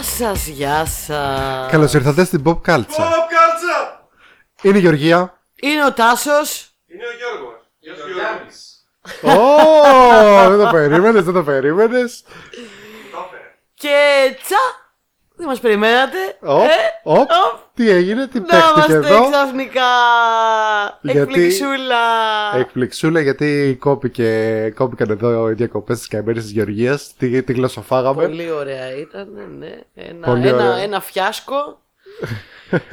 Γεια σας, γεια σας. Καλώς ήρθατε στην Pop Culture. Pop Culture! Είναι η Γεωργία. Είναι ο Τάσος. Είναι ο Γιώργος. Γεια σου Γιώργος. Ω, δεν το περίμενες, δεν το περίμενες. Το έφερε. Και τσα. Δεν μας περιμένατε. Οπ, Ε, οπ, οπ. τι έγινε, τι Να παίχτηκε είμαστε εδώ; ξαφνικά. Γιατί- Εκπληξούλα. Εκπληξούλα γιατί κόπηκε, κόπηκαν εδώ οι διακοπές της καημένης της Γεωργίας. Τι, τι γλωσσοφάγαμε. Πολύ ωραία ήταν, ναι. Ένα, Πολύ ένα, ωραία. ένα φιάσκο.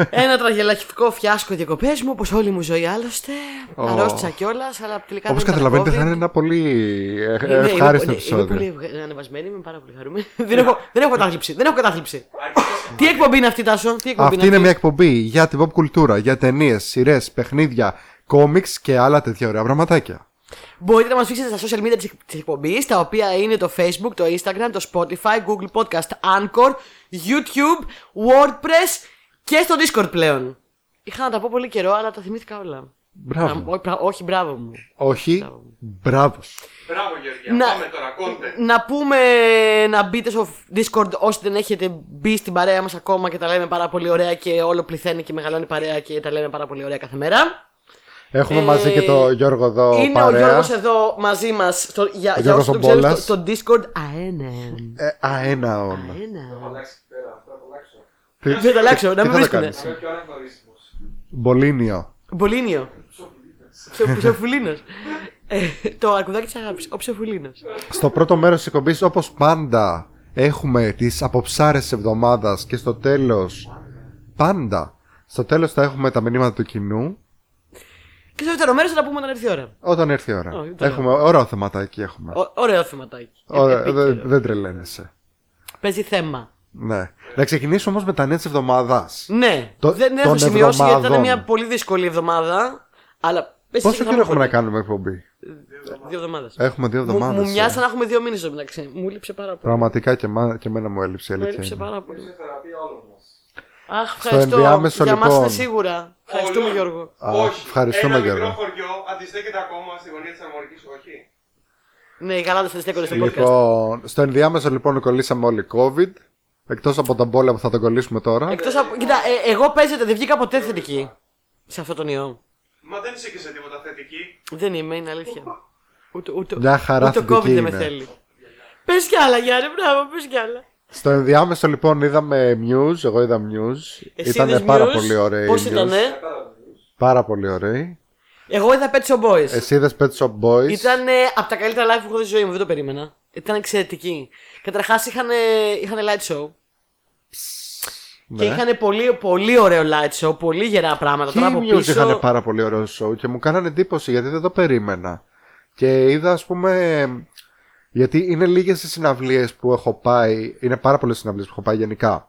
Ένα τραγελαχητικό φιάσκο διακοπές μου, όπως όλη μου η ζωή άλλωστε. Ω. Αρρώστησα κιόλας, αλλά τελικά Όπως δεν ήταν καταλαβαίνετε, θα COVID. είναι ένα πολύ ε, Ναι, ναι, ευχάριστο είμαι- επεισόδιο. Είμαι πολύ ευγα- ανεβασμένη, είμαι πάρα πολύ χαρούμενη. δεν, έχω, δεν έχω κατάθλιψη. Δεν έχω κατάθλιψη. Τι εκπομπή είναι αυτή, Τάσο, τι εκπομπή Αυτή είναι μια εκπομπή για την pop κουλτούρα, για ταινίες, σειρές, παιχνίδια, κόμιξ και άλλα τέτοια ωραία πραγματάκια. Μπορείτε να μας βρίσκετε στα social media της εκπομπής, τα οποία είναι το Facebook, το Instagram, το Spotify, Google Podcast, Anchor, YouTube, WordPress και στο Discord πλέον. Είχα να τα πω πολύ καιρό, αλλά τα θυμήθηκα όλα. Μπράβο. Α, όχι, μπρα- όχι, μπράβο μου. Όχι, μπράβο. Μπράβο Γεωργία. Να- Πάμε τώρα, κόντε. Να πούμε να μπείτε στο Discord όσοι δεν έχετε μπει στην παρέα μας ακόμα και τα λέμε πάρα πολύ ωραία και όλο πληθαίνει και μεγαλώνει η παρέα και τα λέμε πάρα πολύ ωραία κάθε μέρα. Έχουμε Ε, μαζί και το Γιώργο εδώ Είναι ο παρέα. Γιώργος εδώ μαζί μας στο, για, για Γιώργος όσους δεν ξέρουν Ομπόλας. στο, στο Discord αένα. Ε, αένα όνομα. Δεν θα αλλάξω, να τι μην θα βρίσκουνε. κάνεις; Λέω και ώρα γνωρίσιμος. Μπολίνιο. Μπολίνιο. Ψο- Ψοφουλίνος. Ε, Το αρκουδάκι της αγάπης. Ο ψοφουλίνος. Στο πρώτο μέρος της εκπομπής, όπως πάντα, έχουμε τις αποψάρες της εβδομάδας και στο τέλος, πάντα, στο τέλος θα έχουμε τα μηνύματα του κοινού, Και στο δεύτερο μέρος θα τα πούμε όταν έρθει η ώρα. όταν έρθει η ώρα. Ω, ήταν έχουμε ωραίο θεματάκι έχουμε. Ω- Ωραίο θεματάκι. Ωραία, Επίκαιρο. δεν, δεν τρελαίνεσαι. Παίζει θέμα. Ναι. Να ξεκινήσουμε όμως με τα νέα της εβδομάδας. Ναι, Το- δεν των έχω σημειώσει γιατί ήταν εβδομάδων. μια πολύ δύσκολη εβδομάδα. Αλλά πες Πόσο εσύ, θα καιρό έχουμε πω να κάνουμε εκπομπή; Δύο εβδομάδες. Έχουμε δύο Μου, εβδομάδες. μου ε. μοιάζει να έχουμε δύο μήνες στο μεταξύ. Μου λείψε πάρα πολύ. Πραγματικά και, μα, και εμένα μου έλειψε η Μου αλήθεια. έλειψε είναι. πάρα πολύ. Σε θεραπεία όλων μας. Αχ, ευχαριστώ. ενδιάμεσο, Για μας λοιπόν. είναι σίγουρα. Ευχαριστούμε, Όλων. Γιώργο. Α, Όχι. ευχαριστούμε, Ένα Γιώργο. μικρό χωριό αντιστέκεται ακόμα στη γωνία της Αμορικής, όχι; Ναι, οι γαλάτε δεν στέκονται στο podcast. Λοιπόν, στο ενδιάμεσο λοιπόν κολλήσαμε όλοι COVID. Εκτός από τον πόλεμο που θα τον κολλήσουμε τώρα. Εκτός από. Κοίτα, ε, εγώ παίζεται, δεν βγήκα ποτέ θετική σε αυτό τον ιό. Μα δεν είσαι και σε τίποτα θετική. Δεν είμαι, είναι αλήθεια. Ούτε, ούτε, Μια χαρά ούτε θετική COVID δεν με είναι. θέλει. Πες κι άλλα, Γιάννη, μπράβο, πες κι άλλα. Στο ενδιάμεσο λοιπόν είδαμε news. Εγώ είδα news. Εσύ Ήταν είδες πάρα news? πολύ ωραίοι. Πώς news. ήτανε; Πάρα πολύ ωραίοι. Εγώ είδα Pet Shop Boys. Εσύ είδες Pet Shop Boys; Ήταν από τα καλύτερα live που έχω δει στη ζωή μου, δεν το περίμενα. Ήταν εξαιρετική. Καταρχάς είχαν, είχαν light show. Ναι. Και είχαν πολύ, πολύ ωραίο light show, πολύ γερά πράγματα. Και Τώρα οι από news πίσω. είχαν πάρα πολύ ωραίο show και μου κάνανε εντύπωση γιατί δεν το περίμενα. Και είδα, ας πούμε. Γιατί είναι λίγες οι συναυλίες που έχω πάει. Είναι πάρα πολλές συναυλίες που έχω πάει γενικά.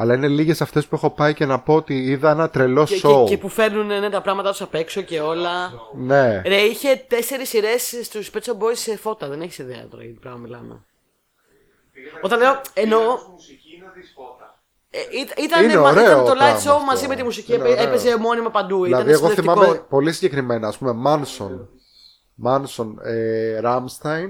Αλλά είναι λίγες αυτές που έχω πάει και να πω ότι είδα ένα τρελό Και, show. και, και που φέρνουν ναι, τα πράγματα τους απ' έξω και όλα. Ναι. Ρε, είχε τέσσερις σειρές στους Pet Shop Boys σε φώτα. Δεν έχεις ιδέα τώρα για τι πράγμα μιλάμε. Όταν λέω, εννοώ. Πήγαινες μουσική να δεις φώτα. Ε, ήταν, ήταν, Είναι μα- ωραίο ήταν το light πράγμα show αυτό. μαζί με τη μουσική. Είναι έπαι- ωραίο. Έπαιζε μόνιμα παντού. Δηλαδή, ήταν εγώ θυμάμαι συνδευτικό. πολύ συγκεκριμένα, ας πούμε, Manson, Manson, ε, Ramstein,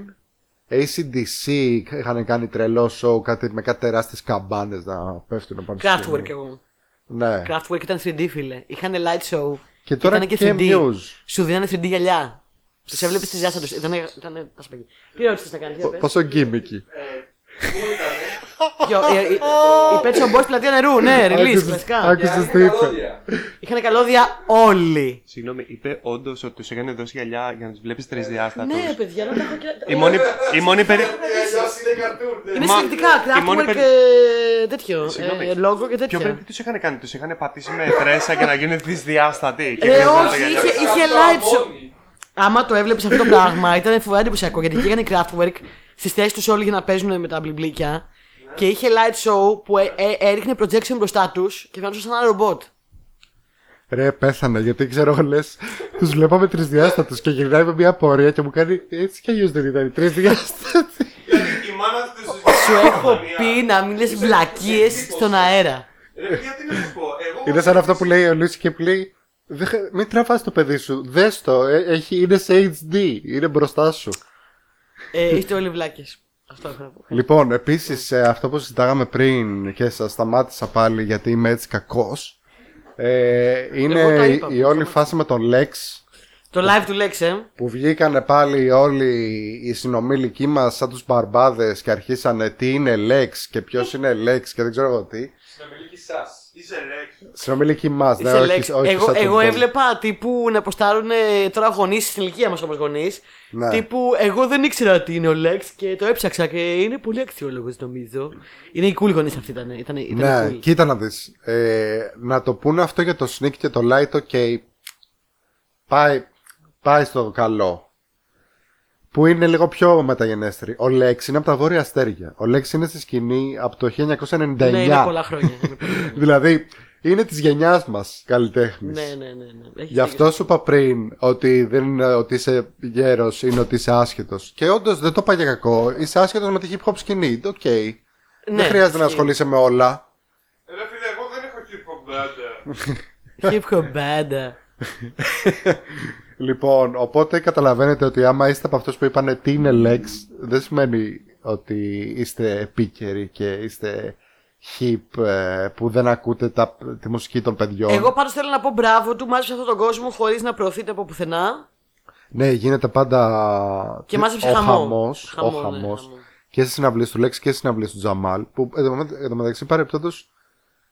ACDC είχαν κάνει τρελό show κάτι, με κάτι τεράστιες καμπάνες να πέφτουν πάνω στη σκηνή. Kraftwerk εγώ. Ναι. Kraftwerk ήταν 3D, φίλε. Είχαν light show. Και τώρα ήτανε και 3D. news. Σου δίνανε 3D γυαλιά. Τους έβλεπες στη διάστα τους. Ήταν. ήταν τα σπαγγί. Τι ερώτηση να κάνεις, για πες. Πόσο γκίμικι. Ποιο, ε, ε, Η Pet Shop Boys πλατεία νερού, ναι, release, Άκουσες- κλασικά. Άκουσες τι είπε. Είχαν καλώδια όλοι. Συγγνώμη, είπε όντως ότι του έκανε δώσει γυαλιά για να τους βλέπεις τρισδιάστατους. Ναι, παιδιά, να τα έχω και. Η μόνη, η μόνη περί... Είναι Μα- συλλεκτικά. η μόνη Kraftwerk περι- ε, τέτοιο. Συγγνώμη. ε, Λόγο και Πιο τέτοια. πριν τι τους είχαν κάνει, τους είχαν πατήσει με τρέσα για να γίνουν δυσδιάστατοι. Και Ε, χρειαζόταν όχι, γυαλιά. είχε, είχε light show. Άμα το έβλεπες αυτό το πράγμα, ήταν φοβερά εντυπωσιακό γιατί πήγαν οι Kraftwerk στις θέσεις τους όλοι για να παίζουν με τα μπλιμπλίκια και είχε light show που ε, ε, έριχνε projection μπροστά τους και φαίνονταν σαν ένα ρομπότ. Ρε, πέθανε γιατί ξέρω εγώ λες. Τους βλέπαμε τρισδιάστατους και γυρνάει με μια πορεία και μου κάνει έτσι κι αλλιώς δεν ήταν τρισδιάστατοι. Δηλαδή η μάνα του Σου έχω πει να μην λες βλακίες στον αέρα. Ρε, γιατί να σου πω, εγώ. Είναι σαν αυτό που λέει ο Λούση και που λέει «Δεν χα- Μην τραβάς το παιδί σου. Δες το. ε, Έχει, είναι σε HD. Είναι μπροστά σου. Ε, είστε όλοι βλάκες. Αυτό έχω να πω. Λοιπόν, επίσης αυτό που συζητάγαμε πριν και σας σταμάτησα πάλι γιατί είμαι έτσι κακός. Ε, είναι Εγώ τα η, είπα, η όλη σταμάτησα. φάση με τον Lex Το live του Lex, ε. που βγήκανε πάλι όλοι οι συνομήλικοι μας σαν τους μπαρμπάδες και αρχίσανε τι είναι Lex και ποιος είναι Lex και δεν ξέρω εγώ τι. Συνομιλική σας. Είσαι Lex. Συνομήλικοι μας, ναι, Είσαι όχι, Lex. όχι εγώ, σαν τον εγώ Paul. έβλεπα τύπου να ποστάρουν τώρα γονείς στην ηλικία μας όμως γονείς. Ναι. Τύπου εγώ δεν ήξερα τι είναι ο Lex και το έψαξα και είναι πολύ αξιόλογος νομίζω. Είναι οι cool γονείς αυτοί ήταν. ήταν, ήταν Ναι, cool. κοίτα να δεις. Ε, να το πούνε αυτό για το Sneak και το Light, ok. Πάει, πάει στο καλό. Που είναι λίγο πιο μεταγενέστερη. Ο Lex είναι από τα βόρεια αστέρια. Ο Lex είναι στη σκηνή από το 1999. Ναι, είναι πολλά χρόνια. Είναι πολλά χρόνια. δηλαδή, είναι της γενιάς μας καλλιτέχνης. ναι, ναι, ναι. ναι. Έχεις Γι' αυτό σου είπα πριν ότι δεν είναι ότι είσαι γέρος, είναι ότι είσαι άσχετος. Και όντως δεν το είπα για κακό. Είσαι άσχετος με τη hip hop σκηνή. Οκ. Ναι, δεν χρειάζεται να ισχύει. ασχολείσαι με όλα. Ρε φίλε, εγώ δεν έχω hip hop band. Hip hop band. Λοιπόν, οπότε καταλαβαίνετε ότι άμα είστε από αυτούς που είπανε τι είναι Lex, δεν σημαίνει ότι είστε επίκαιροι και είστε hip ε, που δεν ακούτε τα, τη μουσική των παιδιών. Εγώ πάντως θέλω να πω μπράβο του, μάζεψε αυτόν τον κόσμο χωρίς να προωθείται από πουθενά. Ναι, γίνεται πάντα Και μάζεψε ο χαμό. χαμός, Χαμός, ο ναι, χαμός χαμός. και στις συναυλίες του Lex και στις συναυλίες του Τζαμάλ που εν τω μετα- εν τω μεταξύ παρεπτόντως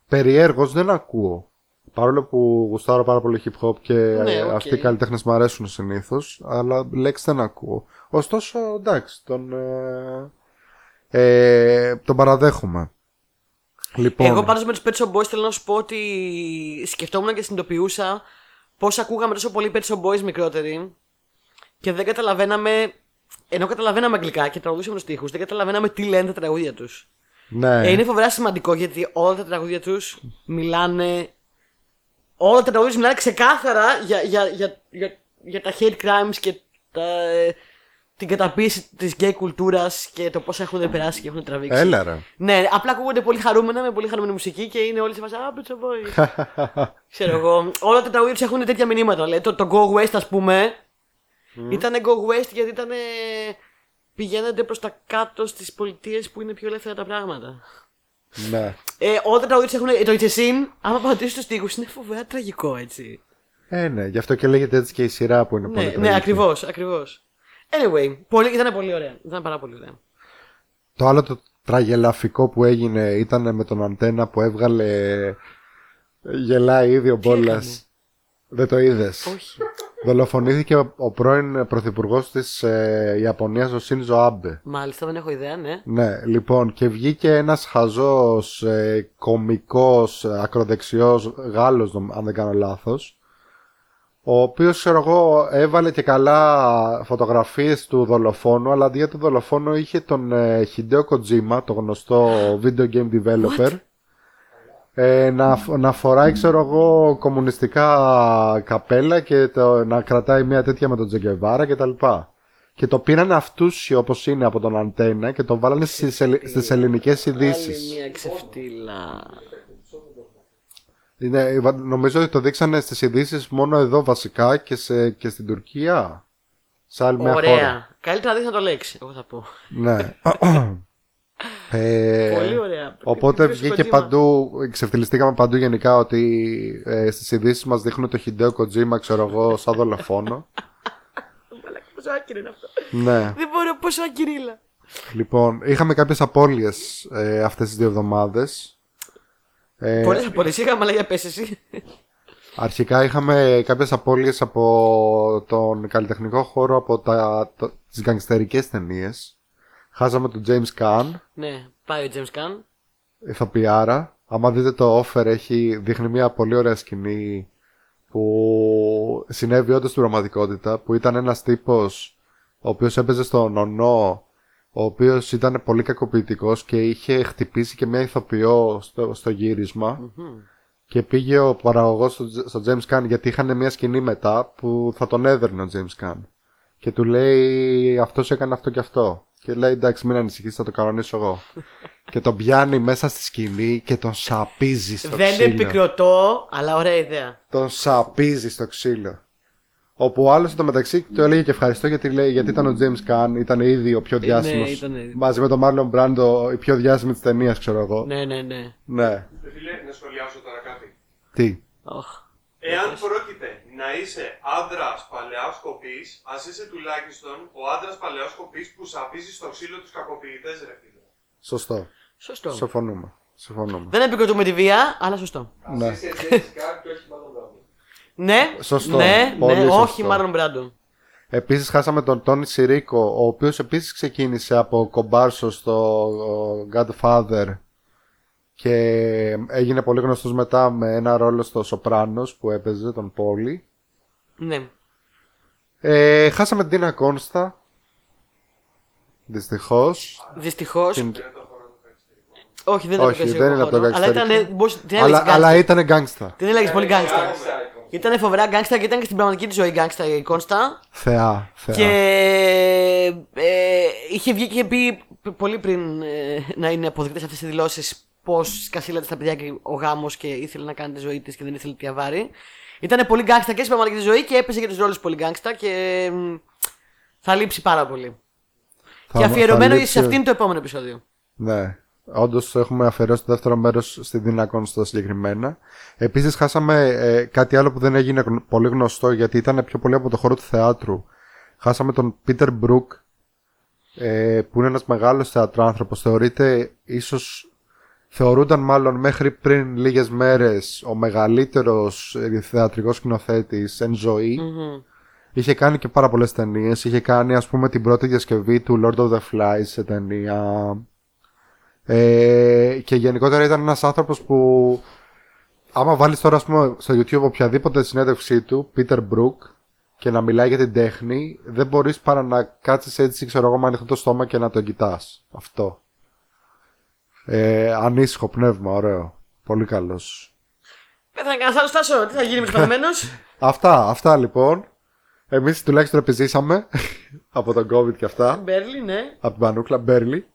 περιέργως δεν ακούω. Παρόλο που γουστάρω πάρα πολύ hip hop και Ναι, ε, οκ. αυτοί οι καλλιτέχνες μου αρέσουν συνήθως, αλλά Lex δεν ακούω. Ωστόσο, εντάξει, τον, ε, ε, τον παραδέχομαι. Λοιπόν, Εγώ πάντως με τους Pet Shop Boys θέλω να σου πω ότι σκεφτόμουν και συνειδητοποιούσα πώς ακούγαμε τόσο πολύ Pet Shop Boys μικρότεροι και δεν καταλαβαίναμε. Ενώ καταλαβαίναμε αγγλικά και τραγουδούσαμε τους τοίχου, δεν καταλαβαίναμε τι λένε τα τραγούδια τους. ναι, Ε, είναι φοβερά σημαντικό γιατί όλα τα τραγούδια τους μιλάνε. Όλα τα τραγούδια τους μιλάνε ξεκάθαρα για, για, για, για, για τα hate crimes και τα, ε, την καταπίεση της γκέι κουλτούρας και το πώς έχουν περάσει και έχουν τραβήξει. έλα ρε. Ναι, απλά ακούγονται πολύ χαρούμενα με πολύ χαρούμενη μουσική και είναι όλοι σε φάση Α, Pet Shop Boys. Ξέρω εγώ. Όλα τα τραγούδια του έχουν τέτοια μηνύματα. Δηλαδή, το, το Go West, ας πούμε, ήταν Go West γιατί ήταν. Πηγαίνετε προς τα κάτω στις πολιτείες που είναι πιο ελεύθερα τα πράγματα. ναι. Ε, όλα τα τραγούδια τους έχουν. Το Ιτσεσίν, άμα πατήσεις τους τοίχου, είναι φοβερά τραγικό έτσι. Ε, ναι, γι' αυτό και λέγεται έτσι και η σειρά που είναι πολύ Ναι, ναι, τραγική. ακριβώς, ακριβώς. Anyway, πολύ, ήταν πολύ ωραία. Ήταν πάρα πολύ ωραία. Το άλλο το τραγελαφικό που έγινε ήταν με τον Αντένα που έβγαλε γελάει ήδη ο Μπόλας. Δεν το είδες. Όχι. Δολοφονήθηκε ο, ο πρώην πρωθυπουργός της ε, Ιαπωνίας, ο Σίνζο Άμπε. Μάλιστα, δεν έχω ιδέα, ναι. Ναι, λοιπόν, και βγήκε ένας χαζός, ε, κομικός, ε, ακροδεξιός Γάλλος, νομ- αν δεν κάνω λάθος, ο οποίος, ξέρω εγώ, έβαλε και καλά φωτογραφίες του δολοφόνου, αλλά αντί για τον δολοφόνο είχε τον ε, Hideo Kojima, το γνωστό video game developer, ε, να, φ- να φοράει, ξέρω εγώ, κομμουνιστικά καπέλα και το, να κρατάει μια τέτοια με τον Τζεγκεβάρα και τα λοιπά. Και το πήραν αυτούσιο όπως είναι από τον Αντένα και το βάλανε στις, ελλη- στις ελληνικές ειδήσεις. Άλλη μια ξεφτύλα. Είναι, βα- νομίζω ότι το δείξανε στις ειδήσεις μόνο εδώ βασικά και, σε, και στην Τουρκία. Σε άλλη μια χώρα. Ωραία. Καλύτερα να δεις να το λέξει, εγώ θα πω. Ναι. ε, Πολύ ωραία. Οπότε Ποιος βγήκε Kojima? παντού, ξεφτυλιστήκαμε παντού γενικά ότι ε, στις ειδήσεις μας δείχνουν το Hideo Kojima, ξέρω εγώ, σαν δολοφόνο. Μαλάκα, Πόσο άκυρο είναι αυτό. ναι. Δεν μπορώ, πόσο ακυρίλα. Λοιπόν, είχαμε κάποιες απώλειες ε, αυτές τις δύο εβδομάδες. Ε, Πολλέ απολύσει είχαμε, αλλά για πες εσύ. Αρχικά είχαμε κάποιες απώλειες από τον καλλιτεχνικό χώρο από τα, το, τις γκαγκστερικές ταινίες. Χάσαμε τον James Caan, ναι, πάει ο James Caan. ηθοποιάρα. Άμα δείτε το offer έχει, δείχνει μια πολύ ωραία σκηνή που συνέβη όντως στην πραγματικότητα που ήταν ένας τύπος ο οποίος έπαιζε στο νονό ο οποίος ήταν πολύ κακοποιητικός και είχε χτυπήσει και μια ηθοποιό στο, στο γύρισμα. Και πήγε ο παραγωγός στο, στο James Caan γιατί είχαν μια σκηνή μετά που θα τον έδερνε ο James Caan και του λέει αυτός έκανε αυτό και αυτό και λέει εντάξει μην ανησυχείς θα το κανονίσω εγώ και τον πιάνει μέσα στη σκηνή και τον σαπίζει στο Δεν ξύλο. επικροτώ, αλλά ωραία ιδέα. τον σαπίζει στο ξύλο Όπου ο άλλος μεταξύ το έλεγε και ευχαριστώ γιατί, λέει, γιατί ήταν ο James Caan, ήταν ήδη ο πιο διάσημος. ναι, ήταν- Μαζί με τον Marlon Brando, η πιο διάσημη της ταινίας, ξέρω εγώ. Ναι, ναι, ναι. Ναι. Ε, Φίλε, να σχολιάσω τώρα κάτι. Τι; Οχ. Εάν πρόκειται να είσαι άντρας παλαιάς κοπής, ας είσαι τουλάχιστον ο άντρας παλαιάς κοπής που σαπίζει στο ξύλο τους κακοποιητές, ρε φίλε. Σωστό. Σωστό. Συμφωνούμε. Συμφωνούμε. Δεν επικροτούμε τη βία, αλλά σωστό. Ναι. Είσαι Jessica και όχι Marlon Brando. Ναι, Σωστό. ναι, Πολύ ναι, σωστό. όχι Marlon Brando. Επίσης, χάσαμε τον Τόνι Σιρίκο, ο οποίος επίσης ξεκίνησε από κομπάρσο στο Godfather και έγινε πολύ γνωστός μετά με ένα ρόλο στο Σοπράνος που έπαιζε τον Πόλη. Ναι. Ε, χάσαμε την Τίνα Κόνστα. Δυστυχώς. Δυστυχώς. Την- Όχι, δεν Όχι, ήταν δεν είναι από το Αλλά γκαγκστερικό. ήταν. μπορούσε- Την Αλλά, έλεγες αλλά γκάγκστα. ήταν γκάγκστα. Την έλεγες πολύ γκάγκστα. Psycho. Ήταν φοβερά γκάγκστα και ήταν και στην πραγματική της ζωή γκάγκστα η Κόνστα. Θεά, θεά. Και ε, είχε βγει και είχε πει πολύ πριν ε, να είναι αποδεικτέ αυτές οι δηλώσεις πώς σκασίλατε στα παιδιά και ο γάμος και ήθελε να κάνει τη ζωή της και δεν ήθελε διαβάρη. Ήταν πολύ γκάγκστα και στην πραγματική της ζωή και έπαιζε για τους ρόλους πολύ γκάγκστα και μ, θα λείψει πάρα πολύ. Θα- και αφιερωμένο θα λείψει- σε αυτήν το επόμενο επεισόδιο. Ναι. Όντως έχουμε αφιερώσει το δεύτερο μέρος στην Τίνα Κόνστα συγκεκριμένα. Επίσης, χάσαμε ε, κάτι άλλο που δεν έγινε γνω- πολύ γνωστό γιατί ήταν πιο πολύ από το χώρο του θεάτρου. Χάσαμε τον Πίτερ Μπρουκ, ε, που είναι ένας μεγάλος θεατράνθρωπος. Θεωρείται ίσως θεωρούνταν μάλλον μέχρι πριν λίγες μέρες ο μεγαλύτερος ε, θεατρικός σκηνοθέτης εν ζωή. Μμμ. Είχε κάνει και πάρα πολλές ταινίες. Είχε κάνει ας πούμε την πρώτη διασκευή του Lord of the Flies σε ταινία. Ε, και γενικότερα ήταν ένας άνθρωπος που άμα βάλεις τώρα ας πούμε στο YouTube οποιαδήποτε συνέντευξή του, Peter Brook, και να μιλάει για την τέχνη, δεν μπορείς παρά να κάτσεις έτσι, ξέρω εγώ, με ανοιχτό το στόμα και να τον κοιτάς. Αυτό. Ε, ανήσυχο πνεύμα, ωραίο. Πολύ καλός. Πέθανε κανένα άλλο στάσο, τι θα γίνει με τους παθημένου. Αυτά, αυτά λοιπόν. Εμείς τουλάχιστον επιζήσαμε από τον COVID και αυτά. Μπέρλι, ναι. Από την Πανούκλα Μπέρλι.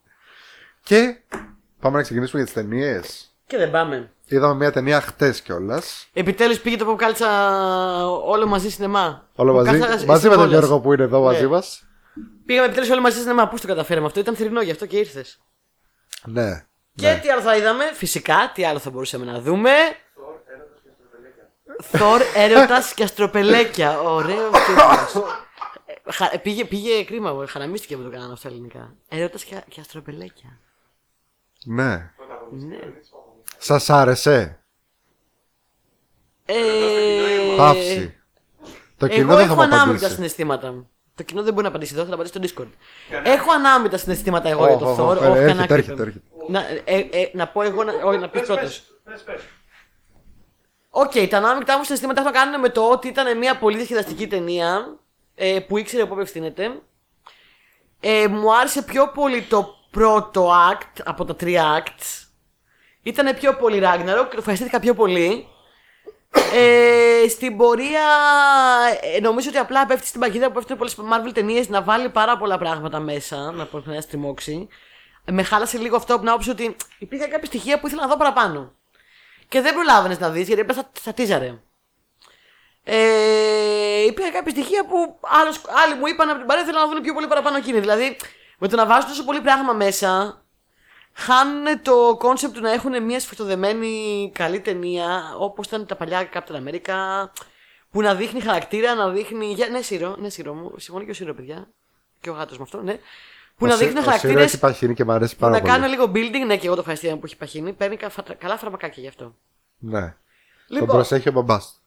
Και πάμε να ξεκινήσουμε για τις ταινίες. Και δεν πάμε. Είδαμε μια ταινία χτες κιόλας. Επιτέλους πήγε το pop κάλτσα όλο μαζί σινεμά. Όλο Pop μαζί. κάλτσα Μαζί με τον στις Γιώργο που είναι εδώ Ναι. μαζί μας. Πήγαμε επιτέλους όλοι μαζί σινεμά. Πώς το καταφέραμε αυτό, ήταν θρυνό γι' αυτό και ήρθες. Ναι. Και τι άλλο θα είδαμε, φυσικά, τι άλλο θα μπορούσαμε να δούμε; Θόρ, έρωτας και αστροπελέκια. Ωραίο τίτλο. πήγε, πήγε κρίμα μου, χαραμίστηκε που το κάνανε αυτά ελληνικά. Έρωτας και, και αστροπελέκια. Ναι. Ναι. Σας άρεσε; Ε, Παύση. Το κοινό Εγώ δεν θα έχω μου ανάμεικτα απαντήσει. συναισθήματα. Το κοινό δεν μπορεί να απαντήσει εδώ, θα απαντήσει στο Discord. Έχω ανάμεικτα συναισθήματα εγώ για Οχ, το οχ, Thor. οχ, όχι έρχεται, κανένα έρχεται, κρύπτο. έρχεται. Να, ε, ε, να πω εγώ, να, όχι, να πεις πρώτος. Πες, πες. Οκ, τα ανάμεικτα μου συναισθήματα έχουν να κάνουν με το ότι ήταν μια πολύ διασκεδαστική ταινία ε, που ήξερε από πού ευθύνεται. Ε, μου άρεσε πιο πολύ το πρώτο act από τα τρία acts. Ήταν πιο πολύ Ragnarok και το ευχαριστήθηκα πιο πολύ. Ε, στην πορεία ε, νομίζω ότι απλά πέφτει στην παγίδα που πέφτουν πολλές Marvel ταινίες να βάλει πάρα πολλά πράγματα μέσα, να πω να στριμώξει. Ε, με χάλασε λίγο αυτό από την άποψη ότι υπήρχαν κάποια στοιχεία που ήθελα να δω παραπάνω. Και δεν προλάβαινες να δεις γιατί έπεσα στα, στα τίζαρε. Ε, υπήρχαν κάποια στοιχεία που άλλος, άλλοι μου είπαν από την παρέα θέλουν να δουν πιο πολύ παραπάνω εκείνοι. Δηλαδή, με το να βάζουν τόσο πολύ πράγμα μέσα, χάνουν το concept του να έχουν μια σφιχτοδεμένη καλή ταινία, όπως ήταν τα παλιά Captain America, που να δείχνει χαρακτήρα, να δείχνει. Για... Ναι, Σύρο, ναι, Σύρο μου. Συμφωνεί και ο Σύρο, παιδιά. Και ο γάτος με αυτό, ναι. Που να δείχνει χαρακτήρες. Έχει παχύνει και μου αρέσει πάρα Να πολύ. κάνω λίγο building, ναι, και εγώ το ευχαριστήρα που έχει παχύνει. Παίρνει κα- φα- καλά φαρμακάκια γι' αυτό. Ναι. Τον Λοιπόν, προσέχει ο μπαμπάς.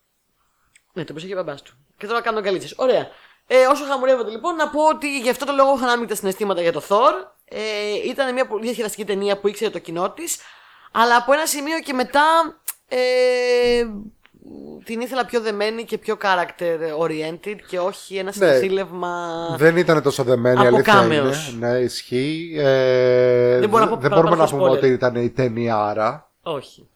ναι, το προσέχει ο μπαμπάς του. Και τώρα κάνω καλίτσε. Ωραία. Ε, όσο χαμουρεύονται λοιπόν, να πω ότι γι' αυτό το λόγο είχα ανάμεικτα συναισθήματα για το Thor. Ε, ήταν μια πολύ διασκεδαστική ταινία που ήξερε το κοινό της. Αλλά από ένα σημείο και μετά ε, την ήθελα πιο δεμένη και πιο character oriented και όχι ένα Ναι. συνοθήλευμα. Δεν ήταν τόσο δεμένη, Από αλήθεια κάμεος. είναι. Ναι, ισχύει. Ε, Δεν μπορώ να πω δεν παραπάνω μπορούμε να στο πούμε spoiler. ότι ήταν η ταινία άρα. Όχι.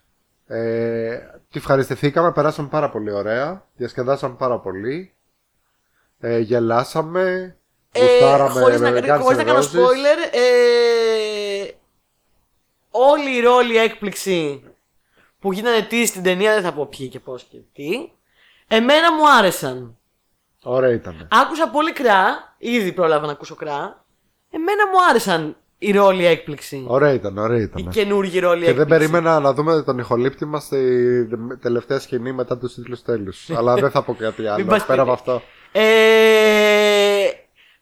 Ε, τη ευχαριστηθήκαμε, περάσαμε πάρα πολύ ωραία. Διασκεδάσαμε πάρα πολύ. Ε, γελάσαμε. Ε, γουστάραμε χωρίς, να, με Guns χωρίς να N' κάνω Roses. spoiler, ε, όλη η ρόλη έκπληξη που γίνανε τι στην ταινία, δεν θα πω ποιοι και πώς και τι, εμένα μου άρεσαν. Ωραία ήταν. Άκουσα πολύ κρά, ήδη πρόλαβα να ακούσω κρά. Εμένα μου άρεσαν οι ρόλοι έκπληξη. Ωραία ήταν, ωραία Οι ήταν. καινούργιοι ρόλοι Και δεν έκπληξη. περίμενα να δούμε τον ηχολήπτη μας στη τελευταία σκηνή μετά τους τίτλους τέλους. Αλλά δεν θα πω κάτι άλλο πας πέρα από σπίτι. αυτό. Ε,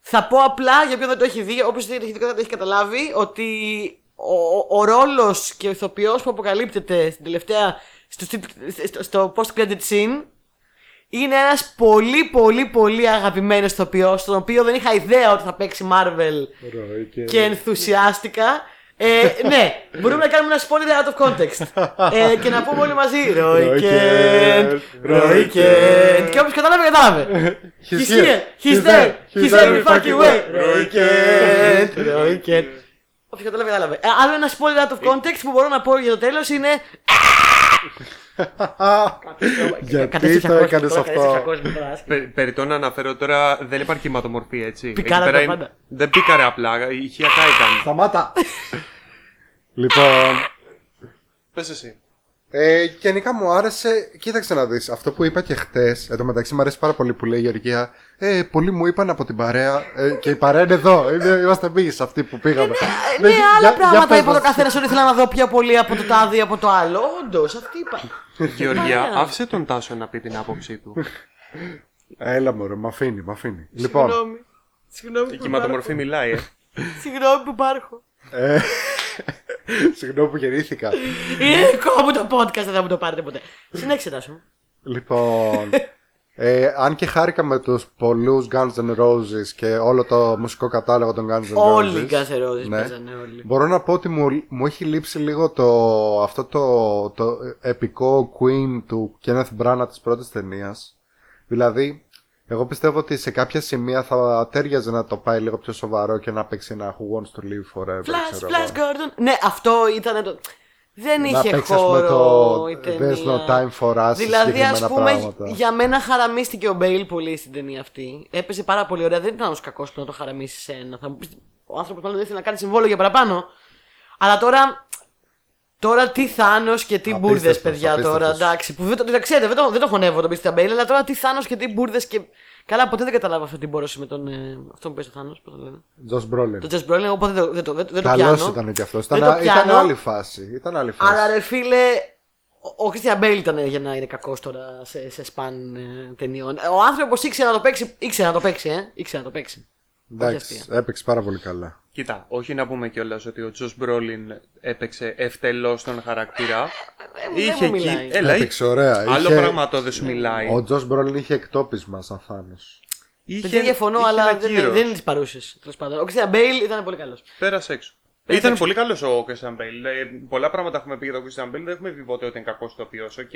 θα πω απλά για ποιον δεν το έχει δει, όποιο δεν το έχει δει δεν το έχει καταλάβει, ότι ο, ο ρόλος και ο ηθοποιός που αποκαλύπτεται στην τελευταία, στο, στο, στο post-credit scene είναι ένας πολύ πολύ πολύ αγαπημένος ηθοποιός, τον οποίο δεν είχα ιδέα ότι θα παίξει Marvel και ενθουσιάστηκα. Ε, ναι, μπορούμε να κάνουμε ένα spoiler out of context. Ε, και να πούμε όλοι μαζί. Roy Roy Και όποιος κατάλαβε, κατάλαβε. He's here, he's there, he's every fucking way. Roy Kent, Roy Kent. Όποιος κατάλαβε, κατάλαβε. Ε, Άλλο ένα spoiler out of context που μπορώ να πω για το τέλος είναι. Γιατί το έκανες αυτό; Πε- Περιττό να αναφέρω τώρα δεν υπάρχει κυματομορφή έτσι. Πικάρα Εκεί πέρα τα είναι- πάντα. Δεν πήκαρε απλά, ηχιακά ήταν. Σταμάτα! λοιπόν, Πες εσύ. Ε, γενικά μου άρεσε. Κοίταξε να δεις. Αυτό που είπα και χτες. Εν τω μεταξύ μου αρέσει πάρα πολύ που λέει η Γεωργία. Ε, πολλοί μου είπαν από την παρέα. Ε, και η παρέα είναι εδώ. Είναι, είμαστε εμείς αυτοί που πήγαμε. Ναι, Δεν- άλλα για- για πράγματα πες είπε ο μας. καθένας ότι ήθελα να δω πιο πολύ από το τάδι από το άλλο. Όντως, αυτή είπα. Γεωργία, Ωραία. άφησε τον Τάσο να πει την άποψή του. Έλα μωρέ, μ' αφήνει, μ' αφήνει. Λοιπόν, Συγγνώμη. Συγγνώμη Η που κυματομορφή μιλάει, ε. υπάρχω. Συγγνώμη που υπάρχω. Ε, συγγνώμη που γεννήθηκα. Είναι δικό μου το podcast, δεν θα μου το πάρετε ποτέ. Συνέχισε, Τάσο. Λοιπόν, ε, αν και χάρηκα με τους πολλούς Guns N' Roses και όλο το μουσικό κατάλογο των Guns N' Roses. Όλοι οι Guns N' Roses ναι. παίζανε όλοι. Μπορώ να πω ότι μου, μου έχει λείψει λίγο το, αυτό το, το επικό Queen του Kenneth Branagh της πρώτης ταινίας. Δηλαδή, εγώ πιστεύω ότι σε κάποια σημεία θα τέριαζε να το πάει λίγο πιο σοβαρό και να παίξει ένα Who Wants to Live Forever. Flash, ξέρω Flash εγώ. Gordon. Ναι, αυτό ήταν το. Δεν Να είχε παίξει, ας πούμε, χώρο το η There's ταινία. no time for us, Δηλαδή, ας συγκεκριμένα πούμε, πράγματα. για μένα χαραμίστηκε ο Μπέιλ πολύ στην ταινία αυτή. Έπαιζε πάρα πολύ ωραία. Δεν ήταν ω κακός που να το χαραμίσει ένα. Θα μου πεις, ο άνθρωπος μάλλον δεν ήθελε να κάνει συμβόλαιο για παραπάνω. Αλλά τώρα. Τώρα τι Θάνος και τι Απίστευτος, μπουρδες, παιδιά τώρα. απίστευτος. Εντάξει, που δεν το, δεν, ξέρετε, δεν το, δεν το χωνεύω τον Christian Bale, αλλά τώρα τι Θάνος και τι μπουρδες και. Καλά, ποτέ δεν κατάλαβα αυτή την πόρωση με τον. Ε, αυτό που παίζει ο Θάνος, πώς το λένε. Josh Brolin. Το Just Brolin, οπότε δεν, το- δεν, το- δεν, δεν το Καλός πιάνω. ήταν και αυτός. Δεν Ήταν, το ήταν πιάνω. άλλη φάση. Ήταν άλλη φάση. Αλλά ρε φίλε, ο- ο Christian Bale ήταν για να είναι κακός τώρα σε, σε σπαν ε, ταινιών. Ο άνθρωπος ήξερε να το παίξει, ήξερε να το παίξει, ε. Ήξερε να το παίξει. Εντάξει, έπαιξε πάρα πολύ καλά. Κοίτα, όχι να πούμε κιόλα ότι ο Τζο Μπρόλιν έπαιξε ευτελώ τον χαρακτήρα. Ε, δεν Είχε μου εκεί. μιλάει. Έλα, Έπαιξε ωραία. Άλλο Είχε- πράγμα το δεν σου μιλάει. Ο Josh Brolin είχε εκτόπισμα σαν Thanos. Είχε, Δεν διαφωνώ, είχε αλλά ένα δεν, κύρος. δεν είναι τη παρούση. Τέλος πάντων. Ο Christian Bale ήταν πολύ καλό. Πέρασε έξω. Πέρασε Ήταν έξω. πολύ καλό ο Christian Bale. Ε, πολλά πράγματα έχουμε πει για τον Christian Bale. Δεν έχουμε πει ποτέ ότι είναι κακός ηθοποιός. Οκ.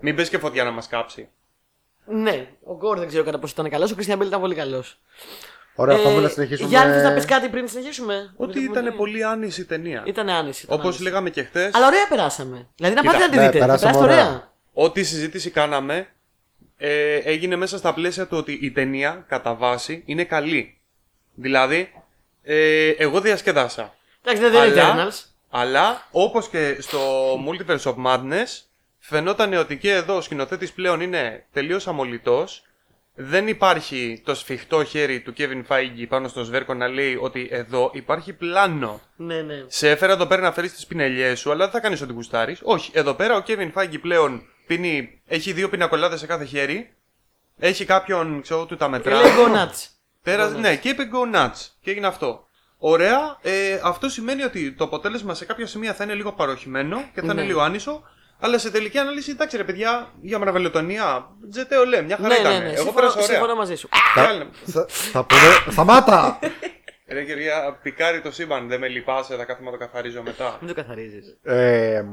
Μην πέσει φωτιά να μας κάψει. Ναι, ο Gorr δεν ξέρω κατά πόσο ήταν καλό. Ο Christian Bale ήταν πολύ καλό. Ωραία, πάμε να συνεχίσουμε. Γιάννη, θες να πεις κάτι πριν συνεχίσουμε; Ότι ήταν πολύ άνιση ταινία. Ήταν άνιση. ήταν Όπως άνηση. λέγαμε και χθες, Αλλά ωραία περάσαμε. Δηλαδή να Κοίτα, πάτε να τη ναι, δείτε. Θα περάσαμε περάσετε ωραία. ωραία. ό,τι συζήτηση κάναμε ε, έγινε μέσα στα πλαίσια του ότι η ταινία κατά βάση είναι καλή. Δηλαδή, ε, εγώ διασκεδάσα. Εντάξει, δεν είναι Αλλά, Eternals. αλλά όπως και στο Multiverse of Madness φαινόταν ότι και εδώ ο σκηνοθέτης πλέον είναι τελείως αμολυτός δεν υπάρχει το σφιχτό χέρι του Kevin Feige πάνω στο σβέρκο να λέει ότι εδώ υπάρχει πλάνο. Ναι, ναι. Σε έφερα εδώ πέρα να φέρεις τις πινελιές σου, αλλά δεν θα κάνεις ό,τι γουστάρεις. Όχι, εδώ πέρα ο Kevin Feige πλέον πίνει, έχει δύο πινακολάδες σε κάθε χέρι. Έχει κάποιον, ξέρω, του τα Και μετρά. λέει go nuts. Πέρα, ναι, και είπε go nuts. Και έγινε αυτό. Ωραία. Ε, αυτό σημαίνει ότι το αποτέλεσμα σε κάποια σημεία θα είναι λίγο παροχημένο και θα Ναι. είναι λίγο άνισο. Αλλά σε τελική ανάλυση, εντάξει ρε παιδιά, για μαραβελοτονία, τζετέο λέει, μια χαρά Ναι, ήταν. ναι, ναι. Εγώ Συμφωνώ, πέρασα ωραία. συμφωνώ μαζί σου. Τι άλλο. Θα, θα πούμε. Σταμάτα! Ρε κυρία, πικάρει το σύμπαν, δεν με λυπάσαι, θα κάθομαι να το καθαρίζω μετά. Μην το καθαρίζεις. ε,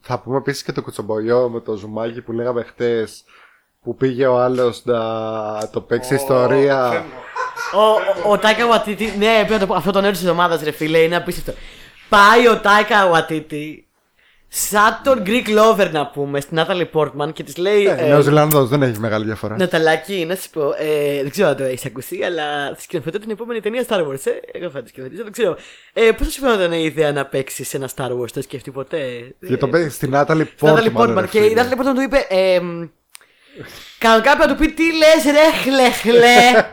θα πούμε επίσης και το κουτσομπολιό με το ζουμάκι που λέγαμε χτες. Που πήγε ο άλλος να το παίξει ιστορία. Φεύγω. Ο, ο, ο Τάικα Βατίτη, ναι, πρέπει να το πω, αυτό το νέο της εβδομάδα, ρε φίλε, είναι απίστευτο. Πάει ο Τάικα Βατίτη σαν τον Greek Lover να πούμε στην Natalie Portman και της λέει. Ε, ε, Νέο Ζηλανδό δεν έχει μεγάλη διαφορά. Ναταλάκι, να σου πω, ε, δεν ξέρω αν το έχεις ακούσει, αλλά θα σκηνοθετώ την επόμενη ταινία Star Wars. Ε. Εγώ θα τη σκηνοθετήσω, δεν ξέρω. Ε, Πώς σου φαίνονταν η ιδέα να παίξει σε ένα Star Wars, το σκεφτεί ποτέ; Και το παίζει στην Natalie Natalie Portman. Portman. ρε Και η φίλε. Natalie Portman του είπε. Ε, μ, Κανονικά πρέπει να του πει τι λες, ρε χλεχλέ.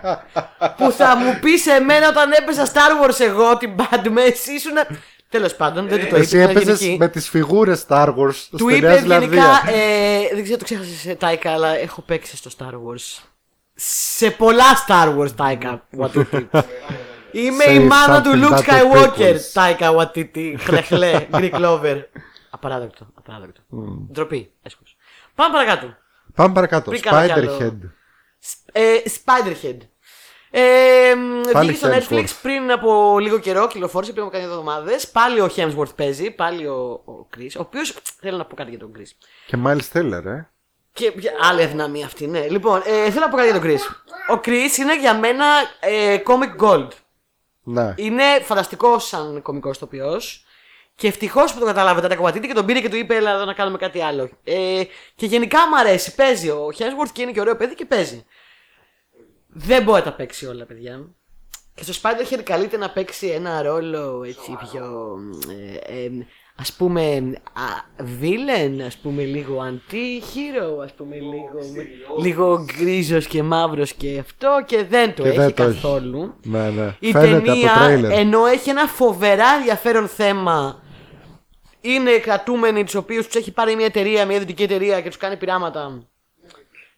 που θα μου πεις σε μένα όταν έπαιζα Star Wars εγώ την Padme, εσύ ήσουν. Τέλος πάντων, δεν του το είπε. Εσύ ήταν έπαιζες γενική. με τις φιγούρες Star Wars Του στη είπε Νέα γενικά. Ζηλανδία. Ε, δεν ξέρω, το ξέχασες Τάικα, αλλά έχω παίξει στο Star Wars. Σε πολλά Star Wars, Τάικα Waititi. Είμαι η Say μάνα του something Luke that the Skywalker, prequels. Τάικα Waititi. Χλεχλέ, Greek Lover. Απαράδεκτο, απαράδεκτο. Ντροπή, έσχος. Πάμε παρακάτω. Πάμε παρακάτω. Πριν κάνω κι άλλο. Spiderhead. Ε, Spiderhead. Ε, μ, Πάλι βγήκε στο Hemsworth. Netflix πριν από λίγο καιρό, κυκλοφόρησε πριν από κάτι εβδομάδες. Πάλι ο Hemsworth παίζει, πάλι ο, ο Chris, ο οποίος θέλω να πω κάτι για τον Chris. Και Miles Teller, ε. Και για άλλη αδυναμία αυτή, ναι. Λοιπόν, ε, θέλω να πω κάτι για τον Chris. Ο Chris είναι για μένα ε, comic gold. Ναι. Είναι φανταστικό σαν κωμικός τοπίο. Και ευτυχώς που το καταλάβετε τα κομματίδια και τον πήρε και του είπε: Έλα εδώ να κάνουμε κάτι άλλο. Ε, και γενικά μου αρέσει. Παίζει ο Hemsworth και είναι και ωραίο παιδί και παίζει. Δεν μπορεί να τα παίξει όλα, παιδιά. Και στο Spider-Head καλείται να παίξει ένα ρόλο έτσι πιο. Ε, ε, ας πούμε α, villain, ας πούμε λίγο anti-hero, ας πούμε λίγο, λίγο γκρίζος και μαύρος και αυτό και δεν το Και έχει δεν το έχει. καθόλου. Ναι, ναι. Η Φαίνεται από το ταινία, τρέιλερ. ενώ έχει ένα φοβερά ενδιαφέρον θέμα, είναι κρατούμενοι τους οποίους τους έχει πάρει μια εταιρεία, μια ιδιωτική εταιρεία και τους κάνει πειράματα.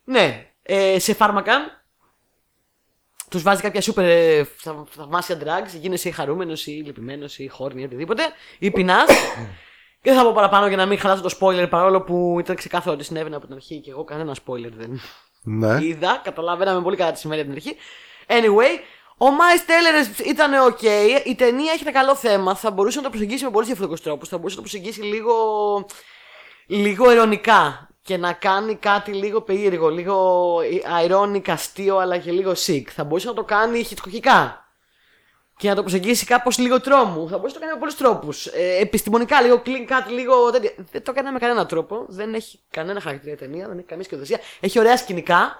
Ναι, ε, σε φάρμακα. Τους βάζει κάποια σούπερ ε, θαυ- θαυμάσια drugs, γίνεσαι ή χαρούμενος ή λυπημένος ή χόρνη ή οτιδήποτε, ή πεινάς. και δεν θα πω παραπάνω για να μην χαλάσω το spoiler παρόλο που ήταν ξεκάθαρο ότι συνέβαινε από την αρχή και εγώ κανένα spoiler δεν Ναι. είδα. Καταλαβαίναμε πολύ καλά τι σημαίνει από την αρχή. Anyway, ο Miles Teller ήταν ok. Η ταινία έχει ένα καλό θέμα. Θα μπορούσε να το προσεγγίσει με πολλούς διαφορετικούς τρόπους. Θα μπορούσε να το προσεγγίσει λίγο. λίγο ειρωνικά. Και να κάνει κάτι λίγο περίεργο. Λίγο ironic, αστείο, αλλά και λίγο sick. Θα μπορούσε να το κάνει χιτκοχικά. Και να το προσεγγίσει κάπως λίγο τρόμου. Θα μπορούσε να το κάνει με πολλούς τρόπους. Ε, επιστημονικά, λίγο clean cut, λίγο τέτοια. Δεν το έκανε με κανένα τρόπο. Δεν έχει κανένα χαρακτήρα η ταινία, δεν έχει καμία σκηνοθεσία. Έχει ωραία σκηνικά.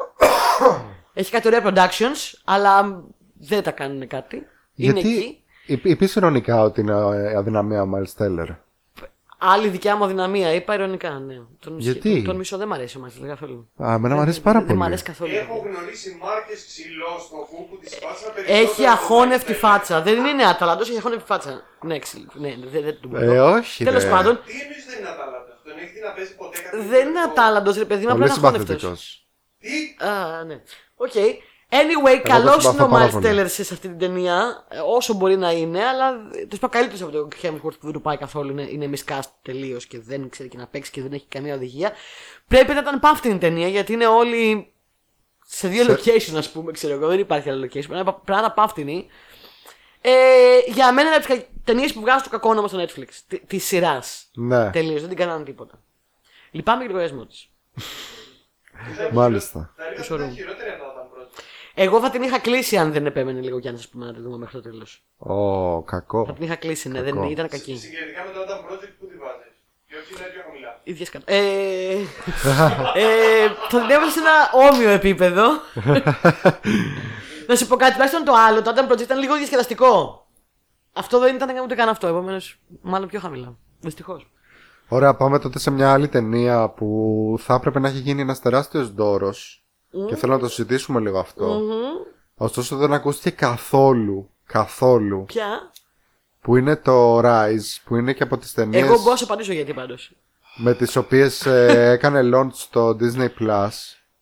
έχει κάτι ωραία productions, αλλά δεν τα κάνουν κάτι. Είναι εκεί. Γιατί υπ- είπες ειρωνικά ότι είναι ε, αδυναμία ο Miles Teller. Άλλη δικιά μου αδυναμία, είπα ηρωνικά, ναι. Τον, μισο- Γιατί; Τον, τον μισό δεν μ' αρέσει ο Μάικλ καθόλου. Α, εμένα μου αρέσει πάρα Δεν μ' πολύ. αρέσει καθόλου. Έχω γνωρίσει μάρκες ξυλόστοχου που τη σπάσαν περισσότερο. Έχει από το αχώνευτη Miles Teller. φάτσα. Δεν είναι αταλαντός, έχει αχώνευτη φάτσα. Ναι, ξυλ- ναι, δεν δεν του Ε, όχι. Τέλος ρε. πάντων, Τι εννοεί δεν είναι ατάλλαντο. Τον έχει δει να παίζει ποτέ κάτι. δεν είναι διαφορετικό. ατάλλαντο, ρε παιδί μου, απλά Πολύ είναι αχώνευτος. συμπαθητικός. Τι; Α, ναι. OK. Anyway, καλό τον συμπαθώ είναι ο πάρα Miles πολύ. Teller σε αυτή την ταινία, ε, όσο μπορεί να είναι, αλλά το είπα καλύτερος από τον Hemsworth που δεν του πάει καθόλου. Είναι, είναι miscast τελείως και δεν ξέρει και να παίξει και δεν έχει καμία οδηγία. Πρέπει να ήταν πάμφτηνη η ταινία γιατί είναι όλοι σε δύο location, ας πούμε, ξέρω εγώ. Δεν υπάρχει άλλο location. Πρέπει να πρέπει να ήταν πάμφτηνη. Ε, για μένα είναι από τις ταινίες που βγάζουν το κακό όνομα στο Netflix. Της σειράς. Ναι, Τελείως, δεν την κάνανε τίποτα. Λυπάμαι για τον λογαριασμό της. μάλιστα. Θα έλεγα Πόσο ότι ωραίο. ήταν χειρότερη από όταν πρώτη. Εγώ θα την είχα κλείσει αν δεν επέμενε λίγο Γιάννης, ας πούμε, να τη δούμε μέχρι το τέλος. Ω, Θα κακό. την είχα κλείσει, ναι, δεν Κακό. ήταν κακή. Συγκριτικά με το Adam Project που τη βάζεις; Πιο ψηλά ή πιο χαμηλά. ίδια σκατά. Ε, ε, θα την έβαλα σε ένα όμοιο επίπεδο. να σου πω κάτι, τουλάχιστον το άλλο, το Adam Project ήταν λίγο διασκεδαστικό. Αυτό δεν ήταν ούτε καν αυτό, επομένως μάλλον πιο χαμηλά. Δυστυχώς. Ωραία, πάμε τότε σε μια άλλη ταινία που θα έπρεπε να έχει γίνει ένας τεράστιος δώρος και θέλω να το συζητήσουμε λίγο αυτό. Ωστόσο δεν ακούστηκε καθόλου, καθόλου, Ποια; που είναι το Rise, που είναι και από τις ταινίες Εγώ μπορώ να σου απαντήσω γιατί πάντως. με τις οποίες ε, έκανε launch στο Disney Plus.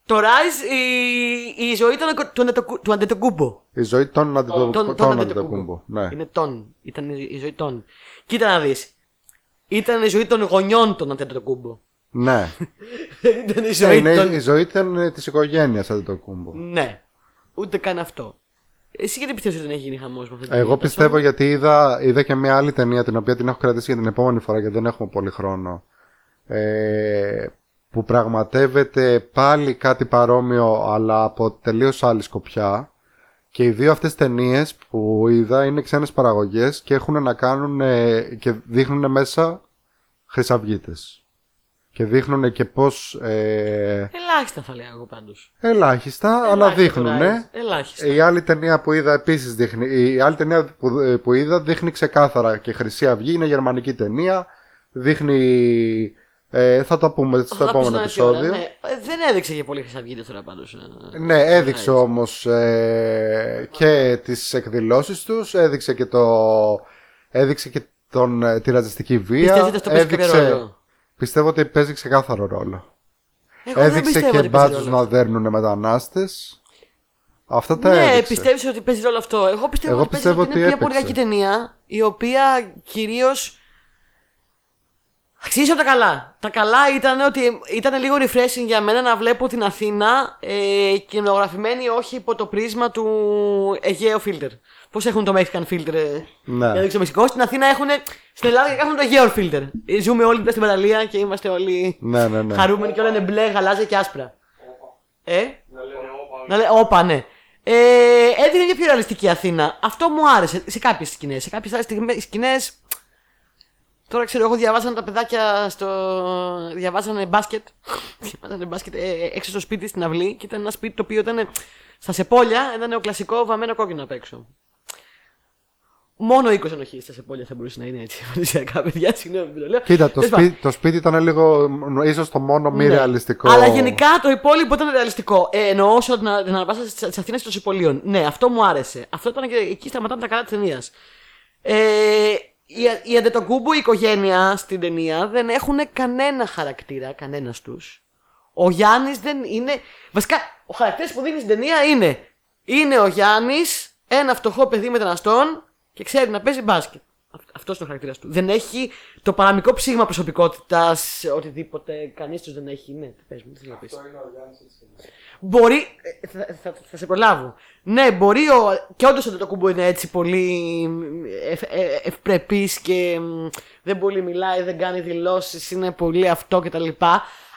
Το Rise, η, η ζωή του, του, Αντετοκου- του Αντετοκούμπο. Η ζωή των Τον, τον Αντετοκούμπο. Αντετοκούμπο. Ναι. Είναι τον. Ήταν η, η ζωή των. Κοίτα να δεις. Ήταν η ζωή των γονιών των Αντετοκούμπο. Ναι. Δεν ήταν η Ναι, ζωή είναι, των. η ζωή ήταν ε, της οικογένειας Αντετοκούμπο. Ναι. Ούτε καν αυτό. Εσύ γιατί πιστεύεις ότι δεν έχει γίνει χαμός με αυτή την Εγώ ταινία, πιστεύω γιατί είδα, είδα και μια άλλη ταινία την οποία την έχω κρατήσει για την επόμενη φορά γιατί δεν έχουμε πολύ χρόνο. Ε, που πραγματεύεται πάλι κάτι παρόμοιο αλλά από τελείως άλλη σκοπιά. Και οι δύο αυτές ταινίες που είδα είναι ξένες παραγωγές και έχουν να κάνουν ε, και δείχνουν μέσα χρυσαυγίτες. Και δείχνουν και πώς ε, Ελάχιστα θα λέω εγώ πάντως. ελάχιστα, αλλά δείχνουν. Ελάχιστα. Η άλλη ταινία που είδα επίσης δείχνει, η άλλη ταινία που, ε, που είδα δείχνει ξεκάθαρα και Χρυσή Αυγή είναι γερμανική ταινία, δείχνει Ε, θα το πούμε στο Θα τα επόμενο πεις τώρα, επεισόδιο. ναι. Ε, Δεν έδειξε και πολύ Χρυσαυγίτε τώρα πάντως. Ναι, έδειξε όμως ε, και τις εκδηλώσεις τους, έδειξε και, το, έδειξε και τον, ε, τη ρατσιστική βία. Πιστεύετε αυτό παίζει κάποιο έδειξε- ρόλο. Πιστεύω ότι παίζει ξεκάθαρο ρόλο. Εγώ δεν έδειξε πιστεύω και ότι παίζει μπάτσους ρόλο. να δέρνουν μετανάστες. Αυτά τα Ναι, έδειξε. πιστεύεις ότι παίζει ρόλο αυτό. Εγώ πιστεύω Εγώ ότι, παίζει πιστεύω ρόλο ότι είναι ότι μια πολύ έπαιξε. κακή ταινία, η οποία κυρίως. Αξίζει από τα καλά. Τα καλά ήταν ότι ήταν λίγο refreshing για μένα να βλέπω την Αθήνα ε, κινηματογραφημένη όχι υπό το πρίσμα του Αιγαίο filter. Πώς έχουν το Mexican filter ε, Ναι. για το Μεξικό. Στην Αθήνα έχουν. Στην Ελλάδα έχουν το Αιγαίο filter. Ε, Ζούμε όλοι πια στην παραλία και είμαστε όλοι Ναι, ναι, ναι. χαρούμενοι και όλα είναι μπλε, γαλάζια και άσπρα. Ε; Να λένε όπα. Να λέει, όπα, ναι. Ε, έδινε μια πιο ρεαλιστική Αθήνα. Αυτό μου άρεσε σε κάποιες σκηνές. Σε κάποιες άλλες σκηνές. Τώρα ξέρω, εγώ διαβάζανε τα παιδάκια στο. Διαβάζανε μπάσκετ. διαβάζανε μπάσκετ ε, ε, έξω στο σπίτι στην αυλή και ήταν ένα σπίτι το οποίο ήταν στα σεπόλια. Ήταν ο κλασικό βαμμένο κόκκινο απ' έξω. Μόνο 20 ενοχής στα σεπόλια θα μπορούσε να είναι έτσι. Παραδοσιακά, παιδιά, συγγνώμη που το λέω. Κοίτα, το Τέλος πάντων. σπίτι, το σπίτι ήταν λίγο, ίσως το μόνο μη Ναι. ρεαλιστικό. Αλλά γενικά το υπόλοιπο ήταν ρεαλιστικό. Ε, εννοώ όσο την την αναβάσταση τη Αθήνα και των Συμπολίων. Ναι, αυτό μου άρεσε. Αυτό ήταν και εκεί σταματάνε τα καλά της ταινίας. Ε, η, η Αντετοκούμπο, η οικογένεια στην ταινία δεν έχουν κανένα χαρακτήρα, κανένας τους. Ο Γιάννης δεν είναι. Βασικά, ο χαρακτήρας που δίνει στην ταινία είναι. Είναι ο Γιάννης, ένα φτωχό παιδί μεταναστών και ξέρει να παίζει μπάσκετ. Αυτός είναι ο χαρακτήρας του. Δεν έχει το παραμικρό ψήγμα προσωπικότητας, οτιδήποτε. Κανείς τους δεν έχει. Ναι, τι πες μου, τι θες να πεις. Μπορεί. ε, Θα, θα, θα σε προλάβω. Ναι, μπορεί ο, και όντως το κουμπό είναι έτσι πολύ ευ, ε, ευπρεπής και μ, δεν πολύ μιλάει, δεν κάνει δηλώσεις, είναι πολύ αυτό κτλ.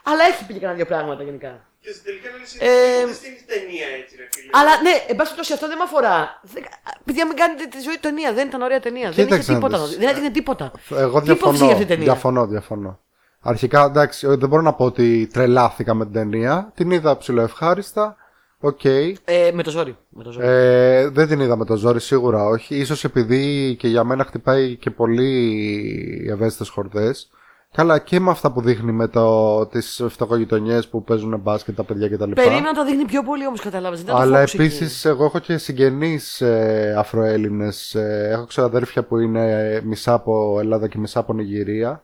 Αλλά έχει πει και κανένα δύο πράγματα γενικά. Και στην τελική ανάλυση Ε, δεν στείλει ταινία έτσι, ρε φίλε. Αλλά ναι, εν πάση περιπτώσει αυτό δεν με αφορά. Δεν- Παιδιά, μην κάνετε τη ζωή ταινία. Δεν ήταν ωραία ταινία. δεν είχε Κοίταξε να τίποτα. δεις. Δεν έδινε τίποτα. Εγώ Τι υπόψη για διαφωνώ. αυτή την ταινία; Διαφωνώ, διαφωνώ. Αρχικά, εντάξει, δεν μπορώ να πω ότι τρελάθηκα με την ταινία. Την είδα ψηλοευχάριστα. Οκ. Ε, με το ζόρι. Με το ζόρι. Ε, δεν την είδα με το ζόρι, σίγουρα όχι. Ίσως επειδή και για μένα χτυπάει και πολύ ευαίσθητες χορδές. Καλά και με αυτά που δείχνει με το, τις φτωχογειτονιές που παίζουν μπάσκετ τα παιδιά κτλ. Περίμενα να τα δείχνει πιο πολύ όμως, κατάλαβες. Αλλά επίσης, εγώ έχω και συγγενείς ε, Αφροέλληνες. Ε, έχω ξαδέρφια που είναι μισά από Ελλάδα και μισά από Νιγηρία.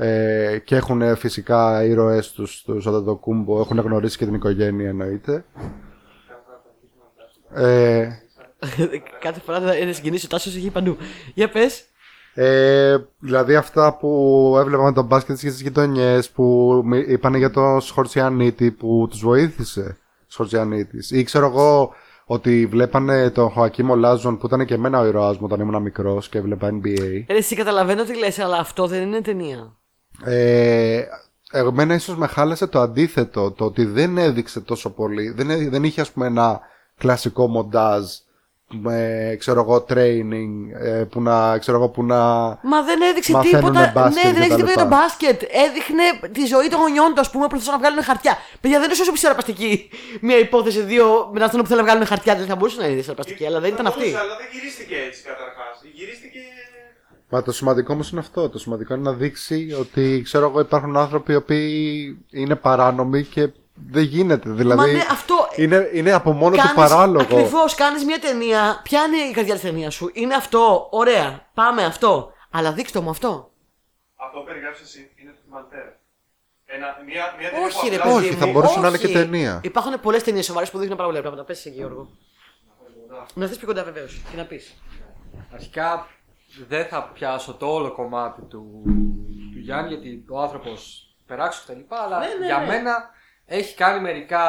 Ε, και έχουν ε, φυσικά ήρωές τους, τους Αντετοκούμπο. Έχουν γνωρίσει και την οικογένεια εννοείται. Ε, Κάθε φορά θα είναι συγκινήσει ο Τάσος έχει παντού. Για πες. ε, δηλαδή αυτά που έβλεπα με τον μπάσκετ στις γειτονιές που μι- είπαν για τον Σχορτσιανίτη που τους βοήθησε Σχορτσιανίτης ή ξέρω εγώ ότι βλέπανε τον Χωακίμ Λάζον που ήταν και εμένα ο ήρωάς μου όταν ήμουν μικρός και έβλεπα NBA Ε, εσύ καταλαβαίνω τι λες, αλλά αυτό δεν είναι ταινία. Ε, εμένα ίσως με χάλασε το αντίθετο το ότι δεν έδειξε τόσο πολύ δεν, έ- δεν είχε ας πούμε ένα κλασικό μοντάζ με ξέρω εγώ training ε, που να ξέρω εγώ που να Μα δεν έδειξε Μαθαίνουνε τίποτα. μπάσκετ ναι, δεν και έδειξε τα τίποτα για το λοιπά. μπάσκετ. Έδειχνε τη ζωή των γονιών του, ας πούμε, που προσπαθούσαν να βγάλουν χαρτιά. Παιδιά, δεν είναι τόσο ψηλοπαστική μια υπόθεση δύο μεταναστών που θέλουν να βγάλουν χαρτιά. Δεν θα μπορούσε να είναι ψηλοπαστική, αλλά δεν ήταν Θα αυτή. μπορούσε, Αλλά δεν γυρίστηκε έτσι καταρχάς. Γυρίστηκε. Μα το σημαντικό όμως είναι αυτό. Το σημαντικό είναι να δείξει ότι ξέρω εγώ υπάρχουν άνθρωποι οι οποίοι είναι παράνομοι και δεν γίνεται. Δηλαδή Μα ναι, αυτό. είναι, είναι από μόνο του παράλογο. Ακριβώς, κάνεις μια ταινία. Ποια είναι η καρδιά της ταινίας σου, Είναι αυτό, ωραία, πάμε αυτό. Αλλά δείξτε μου αυτό. Αυτό που περιγράψει εσύ είναι το ντοκιμαντέρ. Ένα, μια, μια ταινία Όχι, που ρε απλά παιδί Όχι, μου, θα μπορούσε να είναι όχι. και ταινία. Υπάρχουν πολλές ταινίες σοβαρές που δείχνουν πάρα πολλά πράγματα. Πες εσύ, Γιώργο. Να θες πιο κοντά, βεβαίως. Τι να πεις. Αρχικά δεν θα πιάσω το όλο κομμάτι του, του Γιάννη γιατί ο άνθρωπος περάξου κτλ. Αλλά Ναι, ναι, για ναι. μένα έχει κάνει μερικά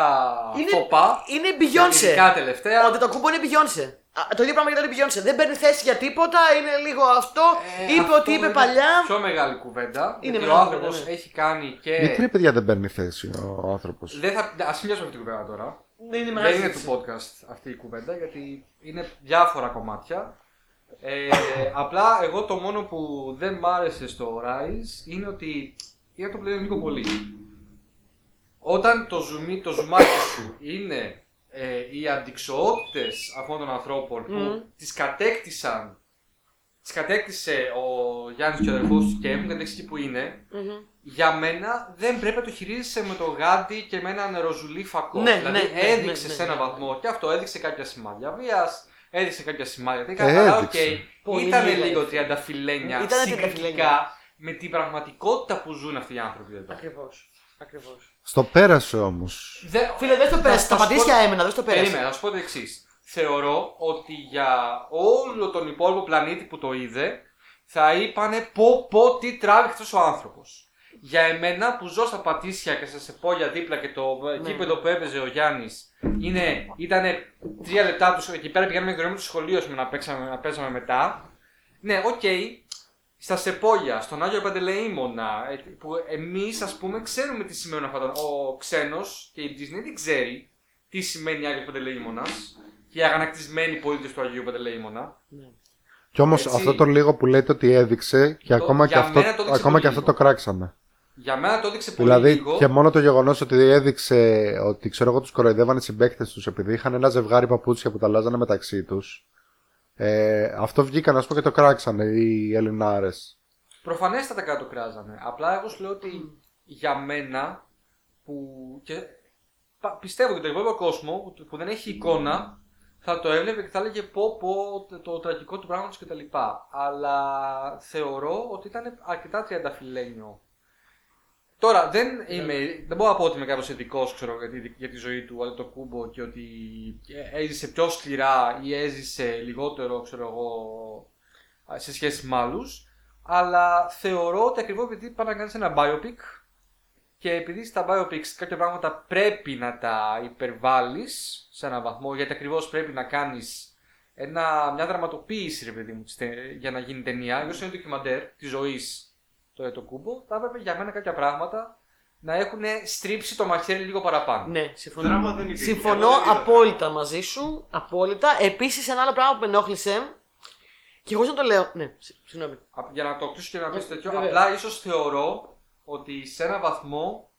Είναι- φοπά. είναι η Beyoncé. Ειδικά τελευταία. Ότι το κούμπο είναι η Beyoncé. Α, Το ίδιο πράγμα για τον Beyoncé. Δεν παίρνει θέση για τίποτα, είναι λίγο αυτό. Ε, είπε αυτό ότι είπε είναι παλιά. Πιο μεγάλη κουβέντα. Είναι γιατί ο μεγάλη άνθρωπος κουβέντα, ναι. έχει κάνει και. Γιατί ρε παιδιά δεν παίρνει θέση ο άνθρωπος; Δεν θα. Α μιλήσουμε αυτή την κουβέντα τώρα. Δεν είναι Δεν μεγάλη είναι συζήτηση. του podcast αυτή η κουβέντα γιατί είναι διάφορα κομμάτια. Ε, απλά εγώ το μόνο που δεν μ' άρεσε στο Rise είναι ότι είναι το πλέον λίγο πολύ. Όταν το, ζουμί, το ζουμάκι σου είναι ε, οι αντιξοότητες αυτών των ανθρώπων που Μμμ. τις κατέκτησαν τις κατέκτησε ο Γιάννης και ο αδερφός του και έχουν κατέξει εκεί που είναι, για μένα δεν πρέπει να το χειρίζεσαι με το γάντι και με έναν ροζουλί φακό. Ναι, δηλαδή ναι, ναι, έδειξε ναι, ναι, σε έναν ναι. βαθμό και αυτό έδειξε κάποια σημάδια βίας, έδειξε κάποια σημάδια. Δεν Ε, αλλά οκ, έδειξε. Πολύ ήταν λίγα λίγο έδειξε. τριανταφυλλένια Ήτανε συγκριτικά τριανταφυλλένια. με την πραγματικότητα που ζουν αυτοί οι άνθρωποι εδώ. Ακριβώς. Ακριβώς. Στο πέρασε όμως. Δε- Φίλε, δεν στο θα- πέρασε. θα Τα σου πω- Πατήσια έμενα, δεν στο πέρασε. Περίμενα, να σου πω το εξής. Θεωρώ ότι για όλο τον υπόλοιπο πλανήτη που το είδε, θα είπανε πω πω τι τράβηξε αυτός ο άνθρωπος. Για εμένα που ζω στα Πατήσια και στα Σεπόλια δίπλα και το Ναι. γήπεδο που έπαιζε ο Γιάννης είναι, ήταν τρία λεπτά του εκεί πέρα πηγαίναμε γρήγορα με το σχολείο ας πούμε, να, παίξαμε, να παίζαμε μετά. Ναι, οκ, στα Σεπόλια, στον Άγιο Παντελεήμονα, ε, που εμείς ας πούμε ξέρουμε τι σημαίνουν αυτά. τα- Ο ξένος και η Disney δεν ξέρει τι σημαίνει Άγιος Παντελεήμονας και οι αγανακτισμένοι πολίτες του Αγίου Παντελεήμονα. Κι όμως Έτσι. αυτό το λίγο που λέτε ότι έδειξε και Το- ακόμα, και για αυτό, μένα το έδειξε ακόμα πολύ και αυτό λίγο. το κράξαμε. Για μένα το έδειξε πολύ Δηλαδή λίγο. και μόνο το γεγονός ότι έδειξε ότι ξέρω εγώ τους κοροϊδεύανε οι συμπαίκτες τους επειδή είχαν ένα ζευγάρι παπούτσια που τα αλλάζανε μεταξύ τους. Ε, αυτό βγήκαν ας πούμε και το κράξανε οι Ελληνάρες. Προφανέστατα κάτω κράζανε. Απλά εγώ σου λέω ότι για μένα που. Και πα- πιστεύω ότι το υπόλοιπο κόσμο που, που δεν έχει εικόνα θα το έβλεπε και θα έλεγε πω πω το, το τραγικό του πράγματος κτλ. Αλλά θεωρώ ότι ήταν αρκετά τριανταφυλένιο. Τώρα δεν, είμαι, δεν μπορώ να πω ότι είμαι κάποιος ειδικός για, τη- για τη ζωή του αλλά το κούμπο και ότι έζησε πιο σκληρά ή έζησε λιγότερο ξέρω εγώ, σε σχέση με άλλους. Αλλά θεωρώ ότι ακριβώς επειδή πάει να κάνεις ένα biopic και επειδή στα biopics κάποια πράγματα πρέπει να τα υπερβάλλεις σε έναν βαθμό γιατί ακριβώς πρέπει να κάνεις ένα, μια δραματοποίηση ρε παιδί μου της τε- για να γίνει ταινία όσο είναι ντοκιμαντέρ της ζωής το Ετο Κούμπο θα έπρεπε για μένα κάποια πράγματα να έχουν στρίψει το μαχαίρι λίγο παραπάνω. Ναι, συμφωνώ. Δράμα δεν υπήρχε. Συμφωνώ Εγώ δεν είδα απόλυτα μαζί σου. Απόλυτα. Επίσης, ένα άλλο πράγμα που με ενόχλησε. Και εγώ να το λέω. Ναι, συ- συγγνώμη. Α, Για να το κλείσω και να πεις Ναι, τέτοιο, βέβαια. απλά ίσως θεωρώ ότι σε έναν βαθμό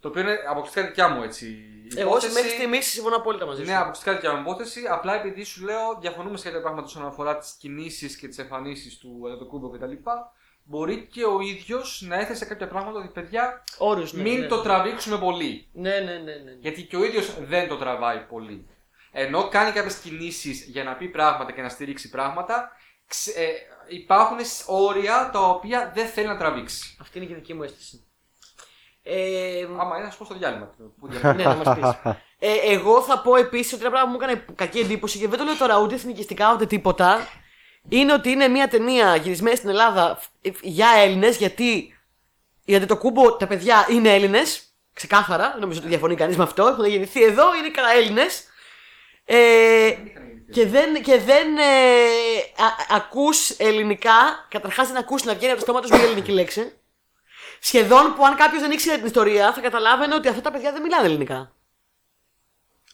το οποίο είναι αποκλειστικά δικιά μου έτσι Εγώ υπόθεση, μέχρι στιγμής συμφωνώ απόλυτα μαζί σου. Ναι, αποκλειστικά δικιά μου υπόθεση. Απλά επειδή σου λέω, διαφωνούμε σε κάποια πράγματα όσον αφορά τις κινήσεις και τις εμφανίσεις του Εδωτοκούμπο κτλ. Μπορεί και ο ίδιος να έθεσε κάποια πράγματα ότι παιδιά, Όρους, ναι, μην ναι, το ναι. τραβήξουμε πολύ. Ναι, ναι, ναι. ναι. Γιατί και ο ίδιος δεν το τραβάει πολύ. Ενώ κάνει κάποιες κινήσεις για να πει πράγματα και να στηρίξει πράγματα, ξε- ε, υπάρχουν όρια τα οποία δεν θέλει να τραβήξει. Αυτή είναι και η δική μου αίσθηση. Ε, Άμα είναι, να σου πω στο διάλειμμα. Που ναι, να μας πεις. Ε, εγώ θα πω επίσης ότι ένα πράγμα που μου έκανε κακή εντύπωση και δεν το λέω τώρα ούτε εθνικιστικά ούτε τίποτα. Είναι ότι είναι μια ταινία γυρισμένη στην Ελλάδα φ- για Έλληνες γιατί, γιατί το κούμπο τα παιδιά είναι Έλληνες. Ξεκάθαρα, δεν νομίζω ότι διαφωνεί κανείς με αυτό. Έχουν γεννηθεί εδώ, είναι καλά Έλληνες. Ε, και δεν, και δεν ε, α- ακούς ελληνικά, καταρχάς δεν ακούς να βγαίνει από το στόμα τους μια ελληνική λέξη. Σχεδόν που αν κάποιος δεν ήξερε την ιστορία θα καταλάβαινε ότι αυτά τα παιδιά δεν μιλάνε ελληνικά.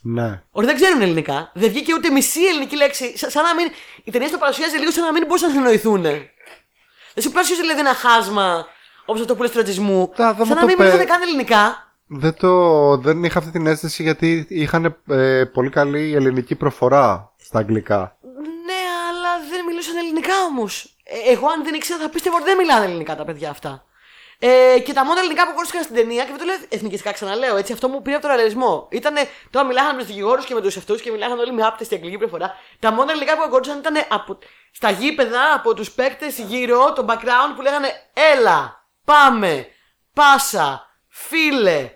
Ναι. Ότι δεν ξέρουν ελληνικά. Δεν βγήκε ούτε μισή ελληνική λέξη. Σα- σαν να μην. Η ταινία στο παρουσιάζει λίγο σαν να μην μπορούσαν να συνεννοηθούν. Δεν σου παρουσιάζει δηλαδή ένα χάσμα όπως αυτό που λες του ρατσισμού. Τα, δεν σαν μου να μην το πέ- μιλούσαν καν ελληνικά. Δεν, το, δεν είχα αυτή την αίσθηση γιατί είχαν ε, πολύ καλή ελληνική προφορά στα αγγλικά. Ναι, αλλά δεν μιλούσαν ελληνικά όμως. εγώ αν δεν ήξερα θα πίστευα ότι δεν μιλάνε ελληνικά τα παιδιά αυτά. Ε, και τα μόνα ελληνικά που ακούστηκαν στην ταινία, και δεν το λέω εθνικιστικά, ξαναλέω έτσι, αυτό μου πήρε από τον ρεαλισμό. Ήτανε, τώρα μιλάγανε με τους δικηγόρους και με τους αυτού και μιλάγανε όλοι με άπτεστη αγγλική προφορά. Τα μόνα ελληνικά που ακούστηκαν ήταν από, στα γήπεδα από τους παίκτες γύρω, το background που λέγανε Έλα, πάμε, πάσα, φίλε,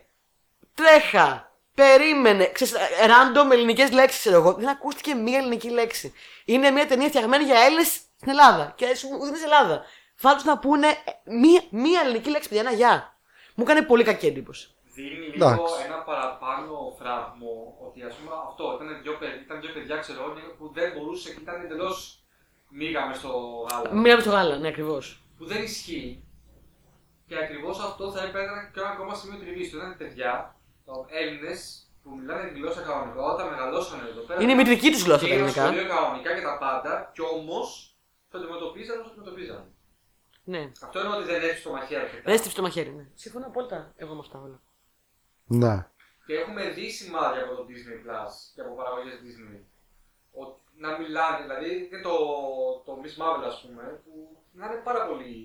τρέχα, περίμενε. Ξέρεις, random ελληνικές λέξεις, ξέρω εγώ. Δεν ακούστηκε μία ελληνική λέξη. Είναι μια ταινία φτιαγμένη για Έλληνες στην Ελλάδα. Και σου ούτε είναι στην Ελλάδα. Φάντως να πούνε ε, μία, μία ελληνική λέξη, παιδιά, ένα γεια. Μου έκανε πολύ κακή εντύπωση. Δίνει λίγο Εντάξει. ένα παραπάνω φράγμο ότι ας πούμε αυτό ήταν δύο, παιδ- ήταν δύο παιδιά ξέρω εγώ, που δεν μπορούσε και ήταν εντελώς μίγαμε στο γάλα. Μία με το γάλα, ναι, ακριβώς. Που δεν ισχύει. Και ακριβώς αυτό θα έπαιρνε και ένα ακόμα σημείο τριβής του. Ήταν παιδιά, Έλληνες που μιλάνε τη γλώσσα κανονικά, όταν μεγαλώσαν εδώ πέρα. Είναι η μητρική τους γλώσσα τα Πήγαν ελληνικά. σχολείο κανονικά και τα πάντα, κι όμως το αντιμετωπίζαν όσο το αντιμετωπίζαν. Ναι. Αυτό είναι ότι δεν έχει το μαχαίρι αρκετά. Δεν έστειψε το μαχαίρι, ναι. Συμφωνώ απόλυτα εγώ με αυτά όλα. Ναι. Και έχουμε δει σημάδια από το Disney Plus και από παραγωγές Disney. Ότι να μιλάνε. Δηλαδή και το, το Miss Marvel, ας πούμε, που να είναι πάρα πολύ.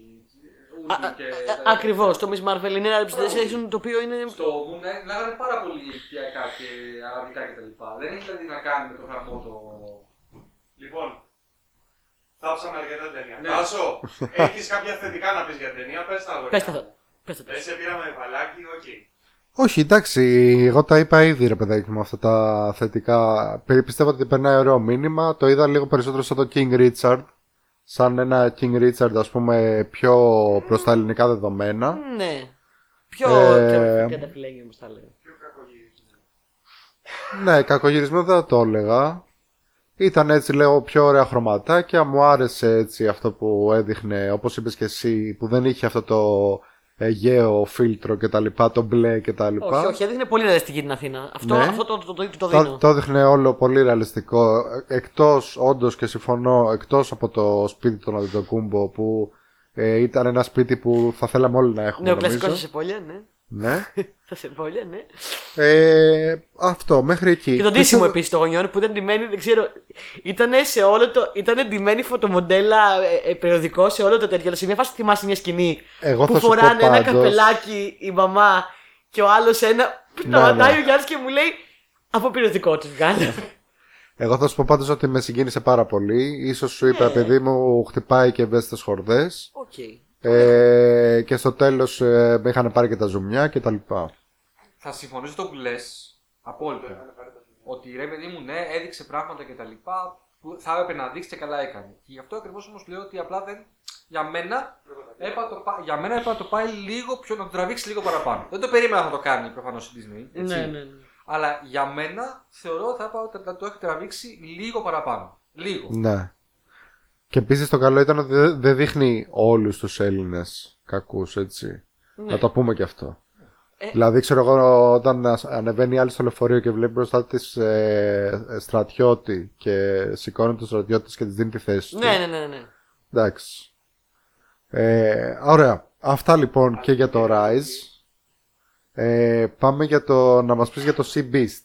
ούντου και- Ακριβώς. Το Miss Marvel είναι ένα representation το οποίο είναι. Στο Moon Knight μιλάγανε πάρα πολύ ηλικιακά και αραβικά κτλ. Δεν έχει δηλαδή να κάνει με το γραμμό το. Λοιπόν, θάψαμε αρκετά ταινία. Ναι. Τάσο, έχεις κάποια θετικά να πεις για ταινία, πες τα αγόρια. Πες τα. Πες τα. Δεν σε πήραμε βαλάκι, όχι. Όχι, εντάξει, εγώ τα είπα ήδη ρε παιδάκι μου αυτά τα θετικά. Πι- Πιστεύω ότι περνάει ωραίο μήνυμα. Το είδα λίγο περισσότερο σαν το King Richard. Σαν ένα King Richard, ας πούμε, πιο προς τα ελληνικά δεδομένα. Ναι. Πιο. Ε, Πιο καταφυλέγγι μου τα λέω. Πιο κακογύρισμα. Ναι, κακογυρισμένο δεν θα το έλεγα. Ήταν έτσι λέω πιο ωραία χρωματάκια. Μου άρεσε έτσι αυτό που έδειχνε, όπως είπες και εσύ, που δεν είχε αυτό το αιγαίο φίλτρο και τα λοιπά, το μπλε και τα λοιπά. Όχι, όχι, έδειχνε πολύ ρεαλιστική την Αθήνα. Αυτό, Ναι. αυτό το, το, το, το Το, δίνω. το έδειχνε όλο πολύ ρεαλιστικό. Εκτός, όντως και συμφωνώ, εκτός από το σπίτι των Αντιτοκούμπο που ε, ήταν ένα σπίτι που θα θέλαμε όλοι να έχουμε. Ναι, ο κλασικός νομίζω. σε πόλια, ναι. Ναι. Θα σε πόλια, ναι. Ε, αυτό, μέχρι εκεί. Και το ντύσιμο επίσης των γονιών που ήταν ντυμένοι, δεν ξέρω. Ήταν σε όλο το. Ήταν ντυμένοι φωτομοντέλα ε, ε, περιοδικό σε όλο το τέτοιο. Αλλά σε μια φάση θυμάσαι μια σκηνή Εγώ που θα σου πω φοράνε ένα πάντως- καπελάκι η μαμά και ο άλλος ένα. Ναι, Σταματάει ναι. ο Γιάννης και μου λέει Από περιοδικό τους βγάλε. Εγώ θα σου πω πάντως ότι με συγκίνησε πάρα πολύ. Ίσως σου είπα, Ναι. παιδί μου, χτυπάει και ευαίσθητες χορδές. Οκ. Ε, και στο τέλος ε, με είχαν πάρει και τα ζουμιά και τα λοιπά. Θα συμφωνήσω το που λες. Απόλυτα. Ότι ρε παιδί μου, ναι, έδειξε πράγματα κτλ. που θα έπρεπε να δείξει και καλά έκανε. Και γι' αυτό ακριβώς όμως λέω ότι απλά δεν. Για μένα, έπρεπε να το, πά- για μένα έπρεπε να το πάει λίγο πιο. να το τραβήξει λίγο παραπάνω. Δεν το περίμενα να το κάνει προφανώς η Disney. Έτσι. Ναι, ναι, ναι. Αλλά για μένα θεωρώ ότι θα έπρεπε να το έχει τραβήξει λίγο παραπάνω. Λίγο. Ναι. Και επίσης το καλό ήταν ότι δεν δεν δείχνει όλους τους Έλληνες κακούς, έτσι. Ναι. Να το πούμε και αυτό. Ε. Δηλαδή, ξέρω εγώ, όταν ας- ανεβαίνει άλλη στο λεωφορείο και βλέπει μπροστά της ε, ε, στρατιώτη και σηκώνει τον στρατιώτη και της δίνει τη θέση του. Ναι, ναι, ναι, ναι. Εντάξει. Ε, ωραία. Αυτά λοιπόν και για το Rise. Ε, πάμε για το, να μας πεις για το Sea Beast.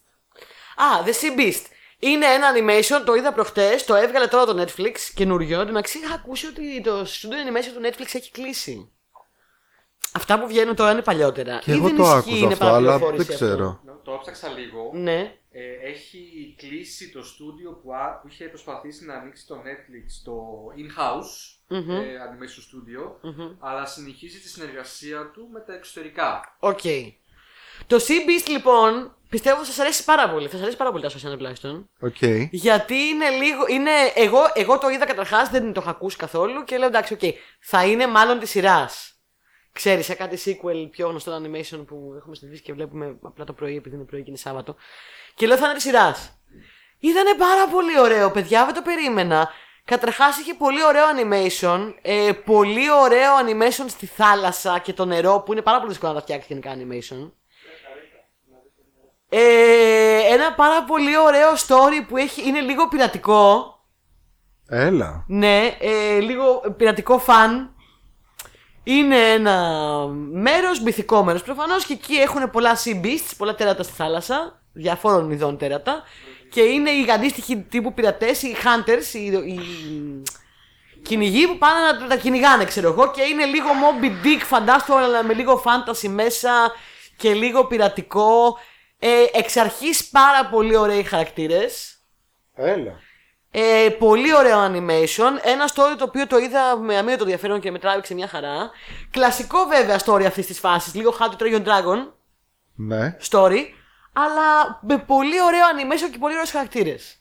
Α, The Sea Beast. Είναι ένα animation, το είδα προχτές, το έβγαλε τώρα το Netflix καινούριο. Εν τω μεταξύ είχα ακούσει ότι το studio animation του Netflix έχει κλείσει. Αυτά που βγαίνουν τώρα είναι παλιότερα. Και Ή εγώ δεν το ισχύει, άκουσα είναι αυτό, αλλά δεν παραπληροφόρηση αυτό. ξέρω. Το έψαξα λίγο. Ναι. Ε, έχει κλείσει το στούντιο που, α- που είχε προσπαθήσει να ανοίξει το Netflix το in-house Μμμ. ε, animation studio, αλλά συνεχίζει τη συνεργασία του με τα εξωτερικά. Οκ. Το Sea Beast λοιπόν πιστεύω θα σας αρέσει πάρα πολύ. Θα σας αρέσει πάρα πολύ τα social τουλάχιστον. Οκ. Γιατί είναι λίγο. Είναι, εγώ, εγώ το είδα καταρχάς, δεν το είχα ακούσει καθόλου και λέω εντάξει, οκ. θα είναι μάλλον της σειράς. Ξέρεις, σε κάτι sequel πιο γνωστό animation που έχουμε συνηθίσει και βλέπουμε απλά το πρωί επειδή είναι πρωί και είναι Σάββατο. Και λέω θα είναι της σειράς. Ήτανε πάρα πολύ ωραίο, παιδιά, δεν το περίμενα. Καταρχάς είχε πολύ ωραίο animation. Ε, πολύ ωραίο animation στη θάλασσα και το νερό που είναι πάρα πολύ δύσκολο να τα φτιάξεις γενικά animation. Ε, ένα πάρα πολύ ωραίο story που έχει, είναι λίγο πειρατικό. Έλα. Ναι, ε, λίγο πειρατικό φαν. Είναι ένα μέρος, μυθικό μέρος προφανώς και εκεί έχουν πολλά sea beasts, πολλά τέρατα στη θάλασσα, διαφόρων ειδών τέρατα και είναι οι αντίστοιχοι τύπου πειρατές, οι hunters, οι, οι κυνηγοί που πάνε να τα κυνηγάνε ξέρω εγώ και είναι λίγο Moby Dick φαντάστο αλλά με λίγο fantasy μέσα και λίγο πειρατικό. Ε, εξ αρχής πάρα πολύ ωραίοι χαρακτήρες. Έλα. Ε, πολύ ωραίο animation. Ένα story το οποίο το είδα με αμύωτο ενδιαφέρον και με τράβηξε μια χαρά. Κλασικό βέβαια story αυτής της φάσης. Λίγο How to Train Your Dragon Ναι. story. Αλλά με πολύ ωραίο animation και πολύ ωραίους χαρακτήρες.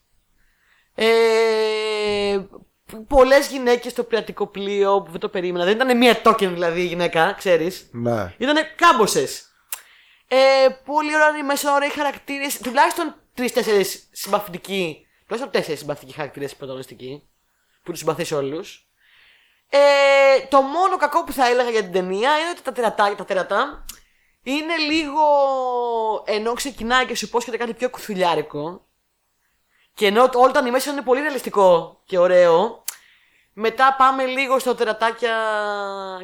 Ε, Πολλές γυναίκες στο πειρατικό πλοίο που δεν το περίμενα. Δεν ήταν μία token δηλαδή η γυναίκα, ξέρεις. Ναι. Ήταν κάμποσες. Ε, πολύ ωραίο animation, ωραίοι χαρακτήρες. Τουλάχιστον τρει-τέσσερι συμπαθητικοί. Τουλάχιστον τέσσερις συμπαθητικοί χαρακτήρες πρωταγωνιστικοί. Που τους συμπαθείς όλους. Ε, το μόνο κακό που θα έλεγα για την ταινία είναι ότι τα τερατά, τα τερατά είναι λίγο. ενώ ξεκινάει και σου υπόσχεται κάτι πιο κουθουλιάρικο. Και ενώ το- όλο το animation είναι πολύ ρεαλιστικό και ωραίο, μετά πάμε λίγο στο τερατάκια.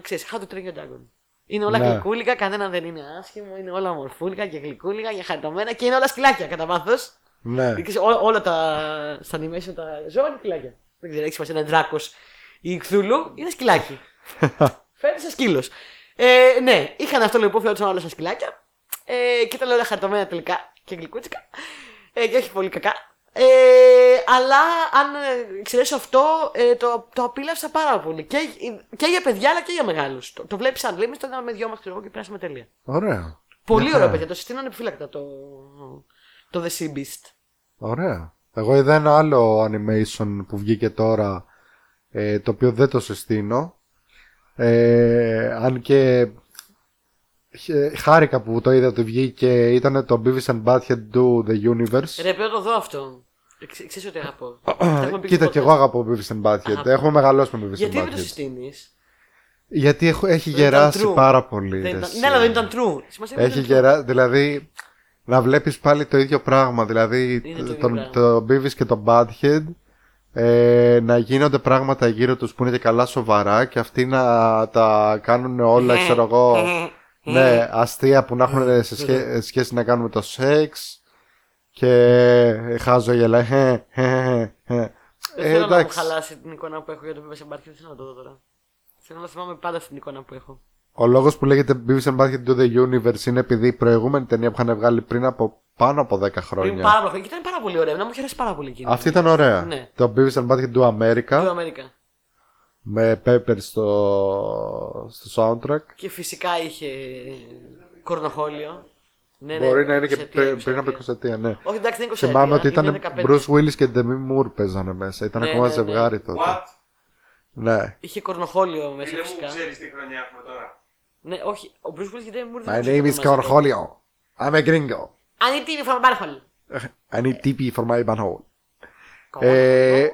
ξέρεις, how to train your dragon. Είναι όλα Ναι. γλυκούλικα, κανένα δεν είναι άσχημο, είναι όλα ομορφούλικα και γλυκούλικα και χαριτωμένα και είναι όλα σκυλάκια κατά βάθο. Ναι. Ξέρεις, ό- όλα τα στα animation τα ζώα είναι σκυλάκια. Δεν ξέρω, έχεις σημασία ένα δράκος ή κθούλου, είναι σκυλάκι. Φαίνεται σαν σκύλος. Ε, ναι, είχαν αυτό λοιπόν, φαίνονταν όλα σαν σκυλάκια. Ε, και ήταν όλα χαρτωμένα τελικά και γλυκούτσικα. Ε, και όχι πολύ κακά. Ε, αλλά αν ε, εξαιρέσω αυτό, ε, το, το απίλαυσα πάρα πολύ. Και, και για παιδιά αλλά και για μεγάλους. Το, το βλέπεις σαν βλέπει, το είδαμε με δυο μας ξέρω εγώ και περάσαμε τέλεια. Ωραία. Πολύ Ναι. ωραίο, παιδιά. Το συστήνω ανεπιφύλακτα το, το The Sea Beast. Ωραία. Εγώ είδα ένα άλλο animation που βγήκε τώρα, ε, το οποίο δεν το συστήνω. Ε, αν και χε- χάρηκα που το είδα ότι βγήκε, ήταν το Beavis and Butthead Do The Universe. Ρε, πρέπει να το δω αυτό. Εξ- Ξέρεις ότι αγαπώ. Τα έχουμε πει Κοίτα στο και podcast. εγώ αγαπώ Beavis and Butthead. Αγαπώ. Έχουμε μεγαλώσει με Beavis Γιατί and δεν το Butthead. συστήνεις; Γιατί έχω, έχει Δεν ήταν γεράσει true. πάρα πολύ. Δεν ρε, ήταν... εσύ. Ναι, αλλά δεν ήταν true. Σημασία Έχει δεν ήταν true. γεράσει, δηλαδή να βλέπεις πάλι το ίδιο πράγμα, δηλαδή Είναι το ίδιο τον, πράγμα. το Beavis και το Badhead ε, να γίνονται πράγματα γύρω τους που είναι και καλά σοβαρά και αυτοί να τα κάνουν όλα, ξέρω εγώ, ναι, αστεία που να έχουν σε σχέ- σχέση να κάνουν με το σεξ και χάζω γελά, ε, ε, ε, ε. Δεν Ε, θέλω να μου εντάξει. χαλάσει την εικόνα που έχω για το Beavis and Butthead. Δεν θέλω να το δω τώρα. Θέλω να θυμάμαι πάντα στην εικόνα που έχω. Ο λόγος που λέγεται Beavis and Butthead Do The Universe είναι επειδή η προηγούμενη ταινία που είχαν βγάλει πριν από πάνω από 10 Πριν χρόνια. πάρα πολύ. Και ήταν πάρα πολύ ωραία. Να μου είχε αρέσει πάρα πολύ εκείνη. Αυτή ήταν ωραία. Ναι. Το Beavis and Butthead Do America Του Αμέρικα. με Pepper στο, στο soundtrack. Και φυσικά είχε κορνοχόλιο. Ναι, Μπορεί να είναι και 20 ετία, πριν, 20 πριν από ετία. 20 ετία, ναι. Όχι, εντάξει, δεν είναι 20 Θυμάμαι ότι ετία, ήταν είναι 15. Bruce Willis και Demi Moore παίζανε μέσα. Ήταν Ναι, ακόμα ναι, ναι. ζευγάρι τότε. What? Ναι. Είχε κορνοχόλιο μέσα Φίλε μου, φυσικά. ξέρεις τι χρονιά έχουμε τώρα. Ναι, όχι. Ο Bruce Willis και η Demi Moore My δεν name is ξέρω μαζί. Cornholio. I'm a gringo. I need TV from Barhol. I need TP for my manhole. Ε,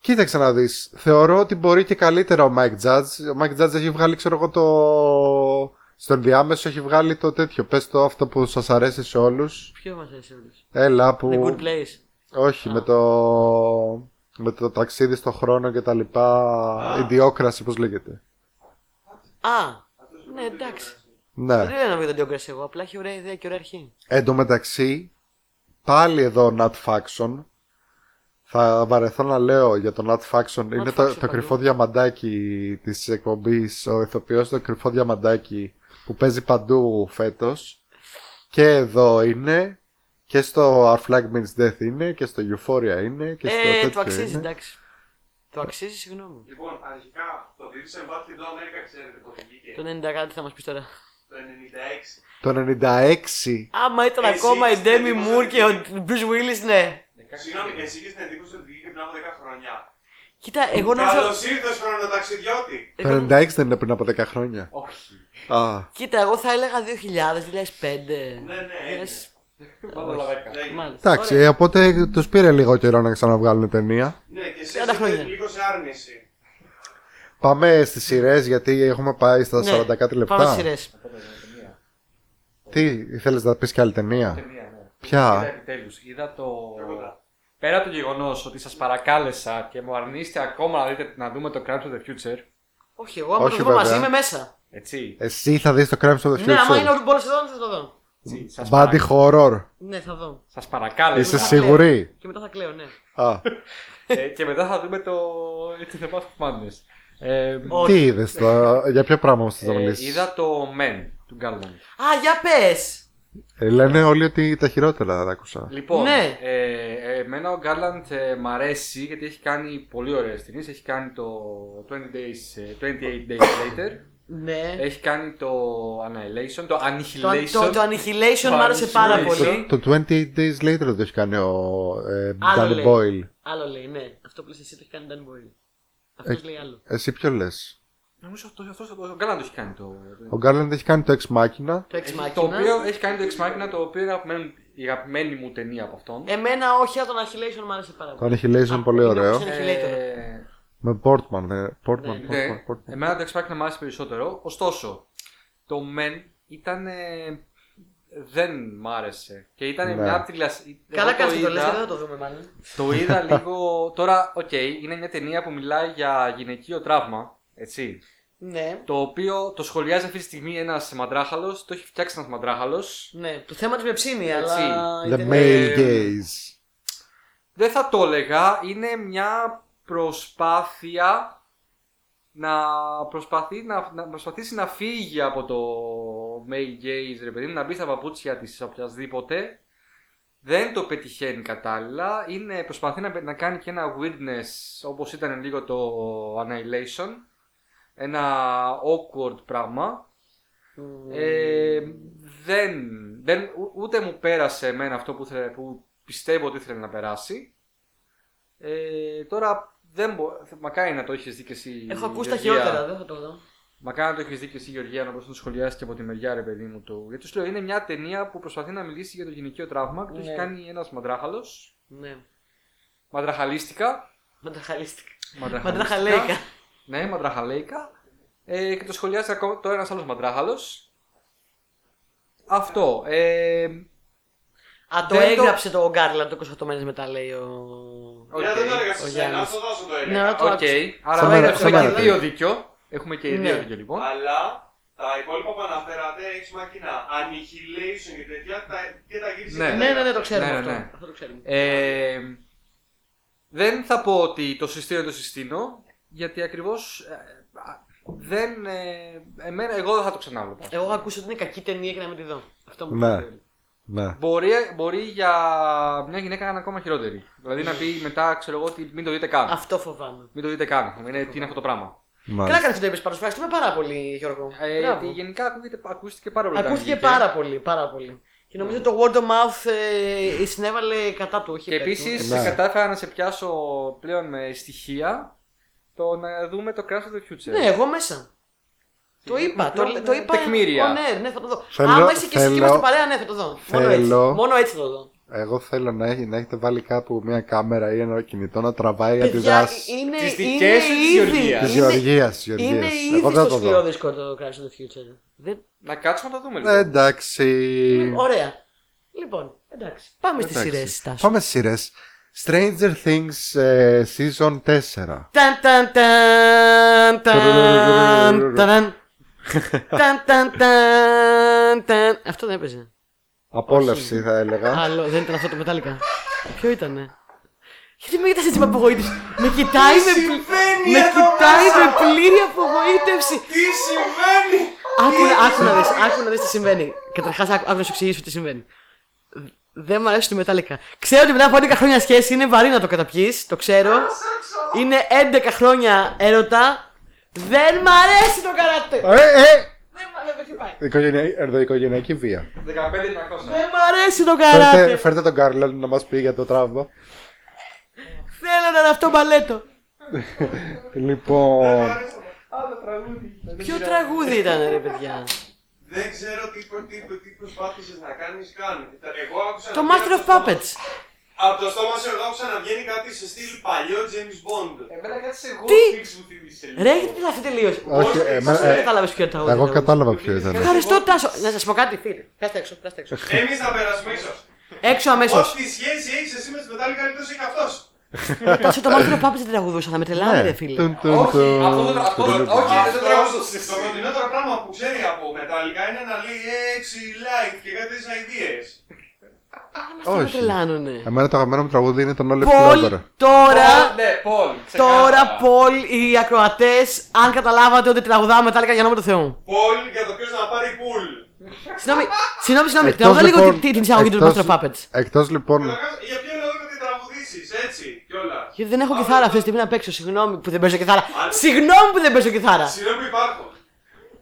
κοίταξε να δεις. Θεωρώ ότι μπορεί και καλύτερα ο Mike Judge. Ο Mike Judge έχει βγάλει, ξέρω εγώ, το... Στο ενδιάμεσο έχει βγάλει το τέτοιο. Πες το αυτό που σας αρέσει σε όλους. Ποιο μας αρέσει όλους; Έλα που... The Good Place. Όχι, με το... Με το ταξίδι στο χρόνο και τα λοιπά. Ιδιόκραση, πώς λέγεται. Α, ναι, εντάξει. Ναι. Δεν λέω να βγει τον Diocracy εγώ, απλά έχει ωραία ιδέα και ωραία αρχή. Εν τω μεταξύ, πάλι εδώ Nat Faction. Θα βαρεθώ να λέω για το Nat Faction. είναι το, Faction, το παντού. κρυφό διαμαντάκι της εκπομπής. Ο ηθοποιός το κρυφό διαμαντάκι που παίζει παντού φέτος. Και εδώ είναι. Και στο Our Flag Means Death είναι. Και στο Euphoria είναι. Και στο Ε, τέτοιο το αξίζει, είναι. εντάξει. Το αξίζει, συγγνώμη. Λοιπόν, αρχικά το Beavis and Butthead Do America ξέρετε πότε βγήκε. Το 90 κάτι θα μας πεις τώρα. Το 96. Το 96. Άμα ήταν Εσύ ακόμα η έχεις Demi την Moore και ο εντύπωση Bruce Willis, ναι. Συγγνώμη, εσύ είχες την εντύπωση ότι βγήκε πριν από 10 χρόνια. Κοίτα, εγώ νόμιζα. Καλώς ήρθες χρονοταξιδιώτη. Το 96 δεν είναι πριν από 10 χρόνια. Όχι. Α, Κοίτα, εγώ θα έλεγα 2000, 2005. Ναι, ναι, έγινε. Yes. Πάντα όλα δέκα. Ναι, Μάλιστα. εντάξει, Ωραία. ε, οπότε τους πήρε λίγο καιρό να ξαναβγάλουν ταινία. Ναι, και εσύ 30 χρόνια. είσαι λίγο σε άρνηση. Πάμε στις σειρές γιατί έχουμε πάει στα Ναι, 40 κάτι λεπτά. Πάμε σειρές. Τι, θέλεις να πεις και άλλη ταινία; Ταινία, ναι. Ποια; Είδα επιτέλους. Είδα το. Πέρα από το γεγονός ότι σας παρακάλεσα και μου αρνείστε ακόμα να, δείτε, να δούμε το Crimes of the Future. Όχι, εγώ άμα Όχι, το δω μαζί βέβαια. είμαι μέσα. Έτσι. Ναι, Εσύ θα δεις το Crimes of the άμα είναι Future. ο Μπόλος εδώ, θα το δω. έτσι σας, Body horror. Ναι, θα δω. σας παρακάλεσα. Είσαι θα σίγουρη; Και μετά θα κλαίω, ναι. Α, ε, και μετά θα δούμε το. Έτσι The Mask of Madness. Ε, Όχι. τι είδες τώρα, για ποιο πράγμα μας θες να ε, μιλήσεις; είδα το Men του Garland. Α, για πες! Ε, λένε όλοι ότι τα χειρότερα τα άκουσα. Λοιπόν, Ναι. ε, εμένα ο Garland ε, μ' αρέσει γιατί έχει κάνει πολύ ωραίες ταινίες. Έχει κάνει το 20 days, ε, 28 Days Later. Ναι. Έχει κάνει το Annihilation, το Το, Annihilation. το, το Annihilation μ' άρεσε πάρα Annihilation. πολύ. Το 28 Days Later το έχει κάνει ο ε, Άλλο Danny λέει. Boyle. Άλλο λέει, ναι. Αυτό που λες εσύ το έχει κάνει Dan Boyle. Αυτός λέει άλλο. Εσύ ποιο λες; Νομίζω αυτό, αυτό, αυτό, ο Garland το έχει κάνει το. Ο Garland έχει κάνει το Ex Machina. Το Ex Έχει, το Machina. οποίο έχει κάνει το Ex Machina, το οποίο είναι αγαπημένη, η αγαπημένη μου ταινία από αυτόν. Εμένα όχι, αλλά το Annihilation μ' άρεσε πάρα Το πολύ. Annihilation Α, πολύ είναι ωραίο. όπως είναι Annihilator. Ε, Με Portman. ε, Portman, Ναι, Portman, ναι, Portman. εμένα το Ex Machina μου άρεσε περισσότερο. Ωστόσο, το Men ήταν. ε, δεν μ' άρεσε. Και ήταν Ναι. μια τριλασ... Καλά Εγώ κάνεις και το λες, είδα- δεν θα το δούμε μάλλον. Το είδα λίγο. Τώρα, οκ, είναι μια ταινία που μιλάει για γυναικείο τραύμα. Έτσι. Ναι. Το οποίο το σχολιάζει αυτή τη στιγμή ένας μαντράχαλος. Το έχει φτιάξει ένας μαντράχαλος. Ναι, το θέμα της με ψήνει, Έτσι. αλλά. η The ταινία- male gaze. Δεν θα το έλεγα. Είναι μια προσπάθεια να, προσπαθεί, να, να προσπαθήσει να φύγει από το male gaze, ρε παιδί μου, να μπει στα παπούτσια της οποιασδήποτε. Δεν το πετυχαίνει κατάλληλα. Είναι, προσπαθεί να, να κάνει και ένα weirdness όπως ήταν λίγο το Annihilation. Ένα awkward πράγμα. Ε, δεν, δεν, ού- ούτε μου πέρασε εμένα αυτό που, ήθελε- που πιστεύω ότι ήθελε να περάσει. Ε, τώρα δεν μπο... Μακάρι να το έχεις δει και εσύ. Έχω ακούσει τα Γεωργία. χειρότερα, δεν θα το δω. Μακάρι να το έχεις δει και εσύ, Γεωργία, να μπορείς να το σχολιάσεις και από τη μεριά, ρε παιδί μου. Το... Γιατί σου λέω, είναι μια ταινία που προσπαθεί να μιλήσει για το γυναικείο τραύμα και το έχει Ναι. κάνει ένας μαντράχαλος. Ναι. Μαντραχαλίστηκα. Μαντραχαλίστηκα. Μαντραχαλίστηκα. Μαντραχαλέικα. Ναι, μαντραχαλέικα. Ε, και το σχολιάζει ακόμα τώρα ένας άλλος μαντράχαλος. Αυτό. Ε, Α, το Δεν το- έγραψε το Γκάρλαντ το 28 μέρε μετά, λέει ο. Οκ. Για δεν το έλεγα Ο σε Γιάννης. σένα, αυτό δώσω το Ναι, έλεγα. το Οκ, άκουσα. άρα Στα μέρα- έχουμε στα και μέρα. δύο δίκιο. Έχουμε και Ναι. δύο δίκιο λοιπόν. Αλλά τα υπόλοιπα που αναφέρατε έχεις μακινά. Annihilation και τέτοια τα- και τα γύρισες. Ναι. και τα Ναι, ναι, ναι, έγραψε. το ξέρουμε Ναι, ναι, αυτό. ναι. Αυτό το ξέρουμε. Ε, δεν θα πω ότι το συστήνω το συστήνω, γιατί ακριβώς ε, α, δεν. Ε, εμένα, εγώ δεν θα το ξανάβλεπα. Εγώ έχω ακούσει ότι είναι κακή ταινία και να μην τη δω. Αυτό μου Ναι. λέει. Ναι. Μπορεί, μπορεί για μια γυναίκα να είναι ακόμα χειρότερη. Δηλαδή να πει μετά, ξέρω εγώ, ότι μην το δείτε καν. Αυτό φοβάμαι. Μην το δείτε καν. Είναι, τι είναι αυτό το πράγμα. Καλά Μάλιστα. κάνει αυτό το είπες πάντω. Ευχαριστούμε πάρα πολύ, Γιώργο. Ε, Μπράβο. γιατί γενικά ακούγεται, ακούστηκε πάρα πολύ. όταν Ακούστηκε βγήκε. πάρα πολύ, πάρα πολύ. Και νομίζω ότι το word of mouth ε, συνέβαλε κατά του, όχι Και υπέρ του. επίσης Ναι. κατάφερα να σε πιάσω πλέον με στοιχεία το να δούμε το Crash of the Future. Ναι, εγώ μέσα. Το είπα, το, πλέον, το ε, είπα. τεκμήρια. Ω, ναι, ναι, θα το δω. Θέλω- Άμα είσαι και εσύ και θέλω- είμαστε παρέα, ναι, θα το δω. Μόνο έτσι. θέλω- Μόνο έτσι θα το δω. Εγώ θέλω να, έχει, να έχετε βάλει κάπου μια κάμερα ή ένα κινητό να τραβάει Παιδιά, αντιδράσει. είναι, Τις είναι δικές σου της ήδη. Γεωργίας. Τη είναι- Γεωργία. Είναι ήδη Εγώ δεν στο το σκληρό δω. δίσκο το Crash of the Future. Δεν... Να κάτσουμε να το δούμε Ε, λοιπόν. εντάξει. Ωραία. Λοιπόν, εντάξει. Πάμε στι Εντάξει. σειρέ, Στάσο. Πάμε στι σειρέ. Stranger Things ε, Season 4. Ταν ταν ταν ταν ταν ταν ταν ταν ταν Αυτό δεν έπαιζε. Απόλαυση θα έλεγα. Άλλο, δεν ήταν αυτό το μετάλλικα. Ποιο ήτανε; Γιατί με κοιτάς έτσι με απογοήτευση; Με κοιτάει με, πλη- συμβαίνει με, εδώ κοιτάει μέσα; με πλήρη απογοήτευση. Τι συμβαίνει! Άκου, να- άκου να δεις, άκου να δεις τι συμβαίνει. Καταρχάς άκου, άκου να σου εξηγήσω τι συμβαίνει. Δεν μου αρέσει το μετάλλικα. Ξέρω ότι μετά από 11 χρόνια σχέση είναι βαρύ να το καταπιείς, το ξέρω. Είναι 11 χρόνια έρωτα. Δεν μ' αρέσει το καρατέ. Ε, ε! Δεν μ' αρέσει, με χτυπάει. Οικογενεια- Ενδοοικογενειακή βία. 15-200. Δεν μ' αρέσει το Φέρτε, καράτε. φέρτε τον Κάρλαν να μας πει για το τραύμα. Θέλω να είναι αυτό μπαλέτο. Λοιπόν, Ποιο τραγούδι ήταν, ρε παιδιά; Δεν ξέρω τι, τι, τι προσπάθησες να κάνεις καν. Εγώ άκουσα. Το να Master βγαίνει of από το στόμα- Puppets. Από το στόμα σου, εγώ άκουσα να βγαίνει κάτι σε στυλ παλιό James Bond. Εμένα κάτσε εγώ Τι; φίξ μου θυμίσαι λίγο. Ρε, γιατί θα αυτή τελείωση. όχι, εμένα- Δεν ε, κατάλαβες ποιο τραγούδι. εγώ ήταν. κατάλαβα ποιο ήταν. Ευχαριστώ, Τάσο. Να σας πω κάτι, φίλε. Πέστε έξω, πέστε έξω. Εμείς θα περάσουμε ίσως. Έξω αμέσως. Ό,τι σχέση έχεις εσύ με τη μετάλλικα εκτό έχει αυτός. Τάσο, το Master of Puppets δεν τραγουδούσα, θα με τρελάνε, ρε φίλε. Ναι. Τουν, τουν, Όχι, τουν. αυτό δεν- αυτό δεν- Τουν, όχι, δεν το τραγουδούσες. Το κοντινότερο πράγμα που ξέρει από μετάλλικα είναι να λέει 6 light και κάτι τέτοιε ιδέε. Θα με Όχι. τρελάνουνε. Εμένα το αγαπημένο μου τραγούδι είναι το No Left Πολ, Lover. τώρα, Πολ, Ναι, Πολ. ξεκάθαρα. τώρα, Πολ, οι ακροατές, αν καταλάβατε ότι τραγουδάμε μετάλλικα για νόμο του Θεού. Πολ για το ποιος να πάρει πουλ. Συγγνώμη, συγγνώμη, συγγνώμη. Εκτός, Τραγουδά λίγο λοιπόν, την- την εισαγωγή του εκτός- Master of Puppets. Εκτός λοιπόν Καταρχάς, Για ποιο λόγο να την τραγουδήσεις έτσι κιόλας. Γιατί δεν έχω κιθάρα αυτή τη στιγμή να παίξω. Συγγνώμη που δεν παίζω κιθάρα. Συγγνώμη που δεν παίζω κιθάρα. Συγγνώμη που υπάρχω.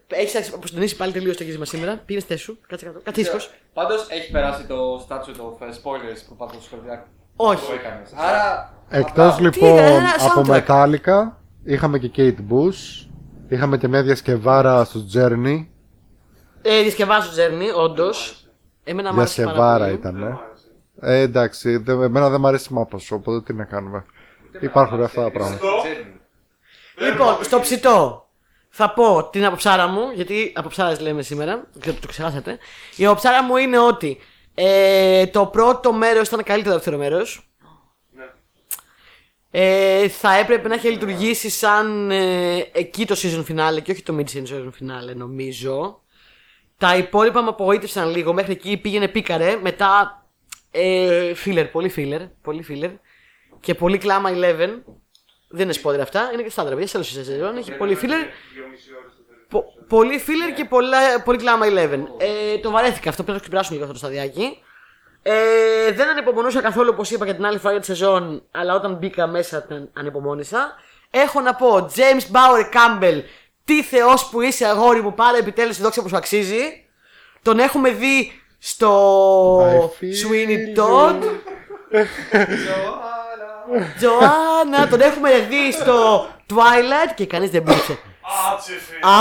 Έχεις αποστονίσει πάλι τελείως το γύρισμα σήμερα. Πήγε στη θέση σου. Κάτσε κάτω. Κάτσε ήσυχος. Πάντως έχει περάσει το statute of uh, spoilers που πάντω σχολιά. Όχι. Το έκανες. Άρα. Εκτός απλά- Τι είναι, λοιπόν ένα από soundtrack. Metallica είχαμε και Kate Bush Είχαμε και μια διασκευάρα στο Journey Ε, διασκευάζω Τζέρνι, όντως. Εμένα μου άρεσε πάρα Διασκευάρα πολύ. ήταν ε. ε, εντάξει, δε, εμένα δεν μου αρέσει η μάπα σου Οπότε τι να κάνουμε Υπάρχουν αυτά τα πράγματα Στο. Λοιπόν, στο ψητό θα πω την αποψάρα μου, γιατί αποψάρας λέμε σήμερα, και το ξεχάσατε. Η αποψάρα μου είναι ότι ε, το πρώτο μέρος ήταν καλύτερο από το δεύτερο μέρος. Ναι. Ε, θα έπρεπε να έχει λειτουργήσει σαν ε, εκεί το season finale και όχι το mid-season finale, νομίζω. Τα υπόλοιπα με απογοήτευσαν λίγο. Μέχρι εκεί πήγαινε πίκαρε. Μετά ε, filler, πολύ filler, πολύ filler. Και πολύ κλάμα 11. Δεν είναι spoiler αυτά, είναι και στάντρα. παιδιά, σε όλη τη σεζόν. Έχει πολύ filler. Πο- πολύ filler και πολλά, πολύ κλάμα 11. Ε, το βαρέθηκα αυτό, πρέπει να το ξεπεράσουμε λίγο αυτό το σταδιάκι. Ε, δεν ανυπομονούσα καθόλου όπως είπα και την άλλη φορά για τη σεζόν, αλλά όταν μπήκα μέσα την ανυπομόνησα. Έχω να πω, James Bauer Campbell, τι θεός που είσαι, αγόρι μου, πάρε επιτέλους τη δόξα που σου αξίζει. Τον έχουμε δει στο I feel Sweeney Todd. Τζοάννα, τον έχουμε δει στο Twilight και κανείς δεν πίστεψε.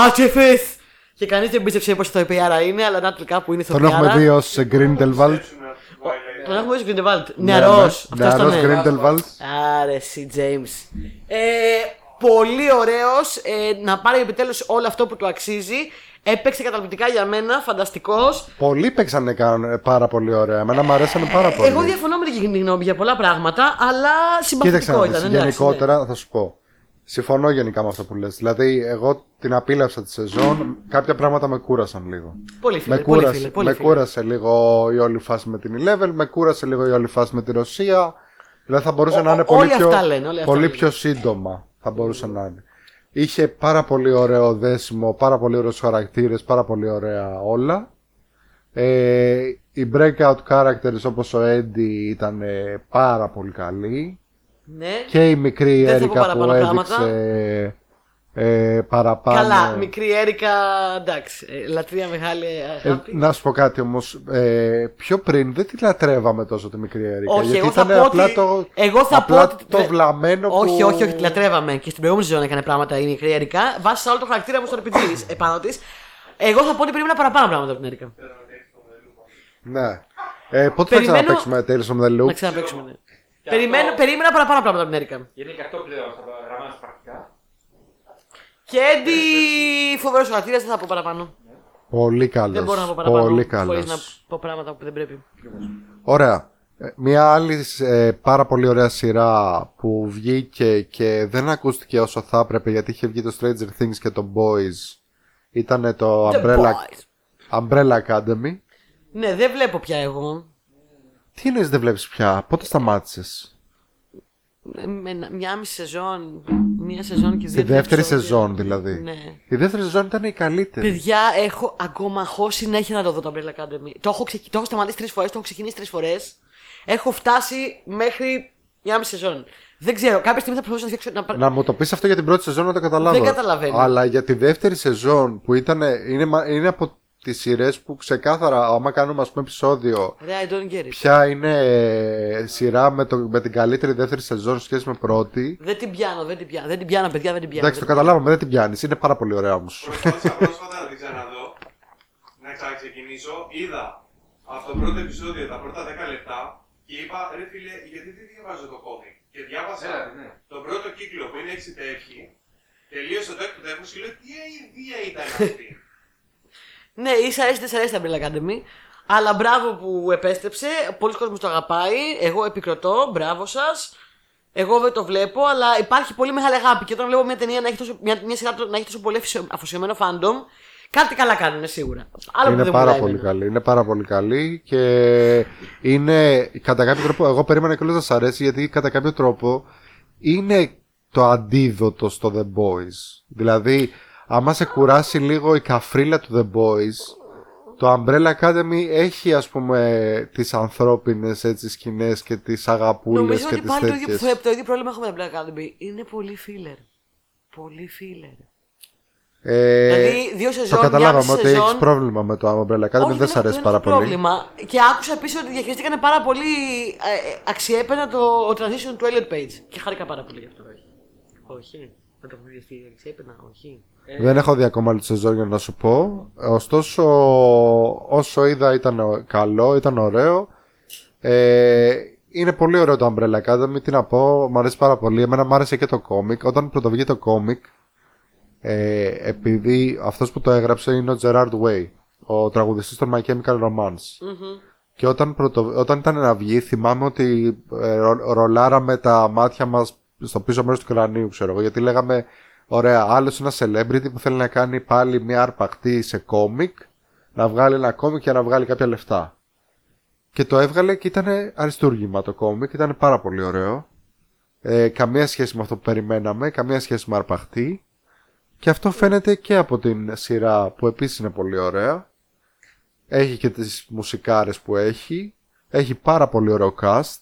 Άτσεφεθ! Και κανείς δεν πίστεψε πω το Ιππιάρα είναι, αλλά να τελικά που είναι στο Τον έχουμε δει ως Grindelwald. Τον έχουμε δει στο Grindelwald. Νεαρός. Αυτός Νεαρός ήταν. Grindelwald. Άρε, εσύ, James. Ε, πολύ ωραίος. Ε, να πάρει επιτέλους όλο αυτό που του αξίζει. Έπαιξε καταπληκτικά για μένα, φανταστικός. Πολλοί παίξανε καν- πάρα πολύ ωραία. Εμένα μου αρέσανε πάρα πολύ. Εγώ διαφωνώ με την κοινή γνώμη για πολλά πράγματα, αλλά Κοίταξε συμπαθητικό να ήταν. δεις, εντάξει, γενικότερα θα σου πω. Συμφωνώ γενικά με αυτό που λες. Δηλαδή, εγώ την απίλαυσα τη σεζόν. Κάποια πράγματα με κούρασαν λίγο. ναι. Πολύ φίλε. με πολύ κούρασε, φίλε, πολύ με φίλε. κούρασε λίγο η όλη φάση με την Eleven, με κούρασε λίγο η όλη φάση με τη Ρωσία. Δηλαδή θα μπορούσε Ο- να είναι ο- πολύ, όλοι πιο, αυτά λένε, όλοι αυτά πολύ λένε. πιο σύντομα. Θα μπορούσε να είναι. Είχε πάρα πολύ ωραίο δέσιμο, πάρα πολύ ωραίους χαρακτήρες, πάρα πολύ ωραία όλα. Ε, οι breakout characters όπως ο Eddie ήταν ε, πάρα πολύ καλοί. Ναι. Και η μικρή Δεν θα πω Έρικα που παραπάνω πράγματα. Έδειξε ε, παραπάνω. Καλά, μικρή Έρικα, εντάξει. Ε, λατρεία μεγάλη Ε, αγάπη. να σου πω κάτι όμως. Ε, πιο πριν δεν τη λατρεύαμε τόσο τη μικρή Έρικα. Όχι, γιατί εγώ θα ήταν πω απλά ότι- το, εγώ θα απλά πω ότι- το δε- βλαμμένο που. Όχι, όχι, όχι, τη λατρεύαμε. Και στην προηγούμενη σεζόν έκανε πράγματα η μικρή Έρικα. Βάσει όλο το χαρακτήρα μου στο RPG της, επάνω της. Εγώ θα πω ότι περίμενα παραπάνω πράγματα από την Έρικα. Ναι. Ε, πότε θα Περιμένω- ξαναπαίξουμε Tales of the Να Loop. ξαναπέξουμε. Ναι. Περιμένω, περίμενα παραπάνω πράγματα από την Έρικα. Γιατί είναι και αυτό πλέον στα γραμμένα στα πρακτικά. Και Έντι, φοβερός χαρακτήρα, δεν θα πω παραπάνω. Πολύ καλός. Δεν μπορώ να πω παραπάνω. Πολύ Χωρίς καλός. να πω πράγματα που δεν πρέπει. Ωραία. Ε, Μια άλλη ε, πάρα πολύ ωραία σειρά που βγήκε και δεν ακούστηκε όσο θα έπρεπε γιατί είχε βγει το Stranger Things και το Boys ήταν το The Umbrella, Boys. Umbrella Academy. Ναι, δεν βλέπω πια εγώ. Τι είναι δεν βλέπεις πια, πότε σταμάτησες; Ε, Με ένα- μια μισή σεζόν, μία σεζόν και Στη δύο δεύτερη επεισόδια. σεζόν δηλαδή. Ναι. Η δεύτερη σεζόν ήταν η καλύτερη. Παιδιά, έχω αγκομαχώ συνέχεια να το δω το Umbrella Academy. Το έχω, ξεκι... το έχω σταματήσει τρεις φορές, το έχω ξεκινήσει τρεις φορές. Έχω φτάσει μέχρι μια μισή σεζόν. Δεν ξέρω, κάποια στιγμή θα προσπαθήσω να φτιάξω. Να... Να μου το πεις αυτό για την πρώτη σεζόν να το καταλάβω. Δεν καταλαβαίνω. Αλλά για τη δεύτερη σεζόν που ήταν. Είναι, μα- είναι από τις σειρές που ξεκάθαρα, άμα κάνουμε ας πούμε επεισόδιο, Ρε, I don't get it. ποια είναι ε, σειρά με, το, με την καλύτερη δεύτερη σεζόν σε σχέση με πρώτη. Δεν την πιάνω, δεν την πιάνω. Δεν την πιάνω, παιδιά, δεν την πιάνω. Εντάξει, το Δεν- καταλάβαμε, δεν την πιάνεις. Είναι πάρα πολύ ωραία όμως. Προσπάθησα πρόσφατα να την ξαναδώ, να ξαναξεκινήσω. Είδα αυτό το πρώτο επεισόδιο, τα πρώτα 10 λεπτά και είπα ρε φίλε, γιατί δεν διαβάζω το κόμικ. Και διάβασα Έλα, ναι. τον πρώτο κύκλο που είναι 6 τεύχη, τελείωσε το έκτο τεύχος και λέω τι αηδία ήταν αυτή; Ναι, ίσα αρέσει, δεν σ' αρέσει τα Umbrella Academy. Αλλά μπράβο που επέστρεψε. Πολλοί κόσμοι το αγαπάει. Εγώ επικροτώ. Μπράβο σας. Εγώ δεν το βλέπω, αλλά υπάρχει πολύ μεγάλη αγάπη. Και όταν βλέπω μια ταινία να έχει τόσο, μια, μια σειρά να έχει τόσο πολύ αφοσιο- αφοσιωμένο fandom, κάτι καλά κάνουν σίγουρα. Άλλο που Είναι δεν πάρα πουλάει πολύ εμένα. καλή. Είναι πάρα πολύ καλή και είναι κατά κάποιο τρόπο. Εγώ περίμενα και να σας αρέσει γιατί κατά κάποιο τρόπο είναι το αντίδοτο στο The Boys. Δηλαδή, άμα σε κουράσει λίγο η καφρίλα του The Boys, το Umbrella Academy έχει ας πούμε τις ανθρώπινες έτσι σκηνές και τις αγαπούλες Νομίζω και ότι τις πάλι το ίδιο, τέτοιες. το ίδιο πρόβλημα έχουμε με τα Black Academy. Είναι πολύ filler. Πολύ filler. Ε, δηλαδή, δύο σεζόν, το καταλάβαμε μια ότι μισή έχεις σεζόν. πρόβλημα με το Umbrella Academy, Όχι, δεν σε έχω- αρέσει έχω πάρα πολύ. πρόβλημα. Και άκουσα επίσης ότι διαχειριστήκαν πάρα πολύ ε, ε, αξιέπαινα το ο transition του Elliot Page. Και χάρηκα πάρα πολύ γι' αυτό. Όχι. Να το διαχειριστεί αξιέπαινα, όχι. Δεν έχω δει ακόμα άλλη τη σεζόν για να σου πω. Ωστόσο, όσο είδα ήταν καλό, ήταν ωραίο. Ε, είναι πολύ ωραίο το Umbrella Academy, τι να πω, μου αρέσει πάρα πολύ. Εμένα μου άρεσε και το κόμικ. Όταν πρωτοβγεί το κόμικ, ε, επειδή αυτός που το έγραψε είναι ο Gerard Way, ο τραγουδιστής των My Chemical Romance. Και όταν, πρωτο, όταν ήταν να βγει, θυμάμαι ότι ε, ρο- ρολάραμε τα μάτια μας στο πίσω μέρος του κρανίου, ξέρω εγώ. Γιατί λέγαμε, ωραία, άλλος ένα celebrity που θέλει να κάνει πάλι μια αρπακτή σε κόμικ, να βγάλει ένα κόμικ και να βγάλει κάποια λεφτά. Και το έβγαλε και ήταν αριστούργημα το κόμικ, ήταν πάρα πολύ ωραίο. Ε, καμία σχέση με αυτό που περιμέναμε, καμία σχέση με αρπαχτή. Και αυτό φαίνεται και από την σειρά που επίσης είναι πολύ ωραία. Έχει και τις μουσικάρες που έχει. Έχει πάρα πολύ ωραίο cast.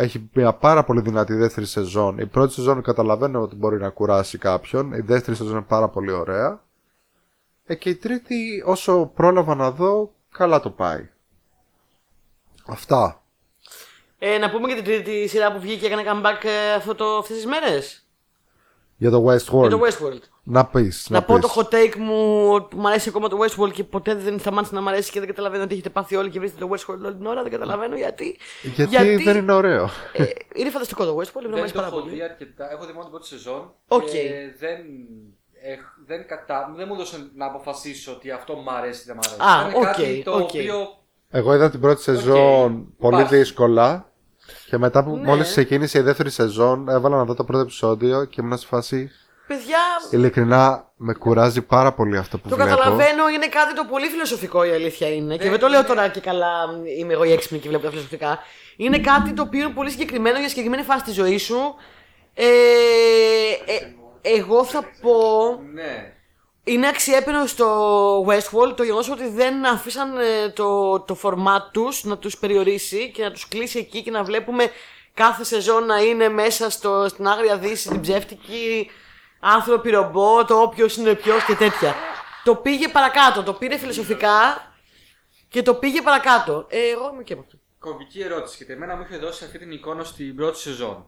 Έχει μια πάρα πολύ δυνατή δεύτερη σεζόν. Η πρώτη σεζόν καταλαβαίνω ότι μπορεί να κουράσει κάποιον. Η δεύτερη σεζόν είναι πάρα πολύ ωραία. Ε, και η τρίτη όσο πρόλαβα να δω καλά το πάει. Αυτά. Ε, να πούμε και την τρίτη σειρά που βγήκε και έκανε comeback ε, αυτό το, αυτές τις μέρες; Για το Westworld. Για το Westworld. Να πεις. Να, Να, πω πεις. το hot take μου ότι μου αρέσει ακόμα το Westworld και ποτέ δεν σταμάτησε να μου αρέσει και δεν καταλαβαίνω ότι έχετε πάθει όλοι και βρίσκετε το Westworld όλη την ώρα. Δεν καταλαβαίνω γιατί. Γιατί, δεν είναι ωραίο. ε, είναι φανταστικό το Westworld, μου Δεν αρέσει το πάρα έχω πολύ. δει αρκετά. Έχω δει μόνο την πρώτη σεζόν. Οκ. Και δεν, έχ, δεν, κατά, δεν μου έδωσε να αποφασίσω ότι αυτό μου αρέσει ή δεν μου αρέσει. Α, Ήταν οκ, κάτι το οκ. οποίο. Εγώ είδα την πρώτη σεζόν πολύ Υπάρχει. δύσκολα. Και μετά που Ναι. μόλις ξεκίνησε η δεύτερη σεζόν, έβαλα να δω το πρώτο επεισόδιο και ήμουν σε φάση. Παιδιά, Ειλικρινά με κουράζει πάρα πολύ αυτό που το βλέπω. καταλαβαίνω, είναι κάτι το πολύ φιλοσοφικό η αλήθεια είναι. Και δεν το λέω τώρα και καλά, είμαι εγώ η έξυπνη και βλέπω τα φιλοσοφικά. Είναι κάτι το οποίο είναι πολύ συγκεκριμένο για συγκεκριμένη φάση της ζωής σου. Ε, ε, εγώ θα πω. Ναι. Είναι αξιέπαινο στο Westworld το γεγονός ότι δεν αφήσαν ε, το, το format τους να τους περιορίσει και να τους κλείσει εκεί και να βλέπουμε κάθε σεζόν να είναι μέσα στο, στην άγρια δύση, την ψεύτικη άνθρωποι ρομπό, το όποιος είναι ποιος και τέτοια. Το πήγε παρακάτω, το πήρε φιλοσοφικά και το πήγε παρακάτω. Ε, εγώ είμαι και από αυτό. Κομβική ερώτηση. Γιατί εμένα μου είχε δώσει αυτή την εικόνα στην πρώτη σεζόν.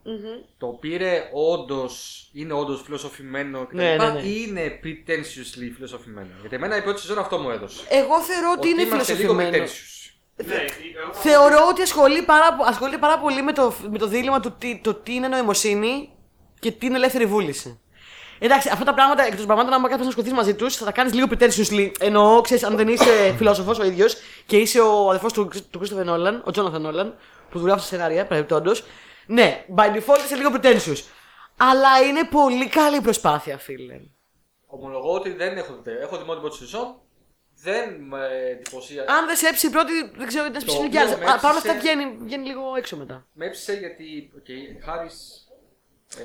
Το πήρε όντως, είναι όντως φιλοσοφημένο κτλ. Ναι, ναι, ναι. ή είναι pretentiously φιλοσοφημένο. Γιατί εμένα η πρώτη σεζόν αυτό μου έδωσε. Εγώ θεωρώ ότι, είναι είμαστε λίγο φιλοσοφημένος. pretentious. Ναι, εγώ Θεωρώ ότι ασχολεί πάρα, πο- ασχολείται πάρα πολύ με το, με το δίλημα του τι, το τι είναι νοημοσύνη και τι είναι ελεύθερη βούληση. Εντάξει, αυτά τα πράγματα εκτός πραγμάτων, άμα κάποιος να ασχοληθεί μαζί τους, θα τα κάνεις λίγο pretentiously. Εννοώ, ξέρεις, αν δεν είσαι φιλόσοφος ο ίδιος και είσαι ο αδερφός του, του Christopher Nolan, ο Jonathan Nolan, που δουλεύει στα σενάρια, παρεμπιπτόντως. Ναι, by default είσαι λίγο pretentious. Αλλά είναι πολύ καλή προσπάθεια, φίλε. Ομολογώ ότι δεν έχω δει. Έχω δει μόνο την πρώτη σεζόν. Δεν με εντυπωσίασε. Αν δεν σε έψει η πρώτη, δεν ξέρω γιατί να Το σε οποίο άλλε. με Παρ' όλα αυτά έψησε- βγαίνει, βγαίνει λίγο έξω μετά. Με έψησε γιατί. Okay, Χάρη. Ε,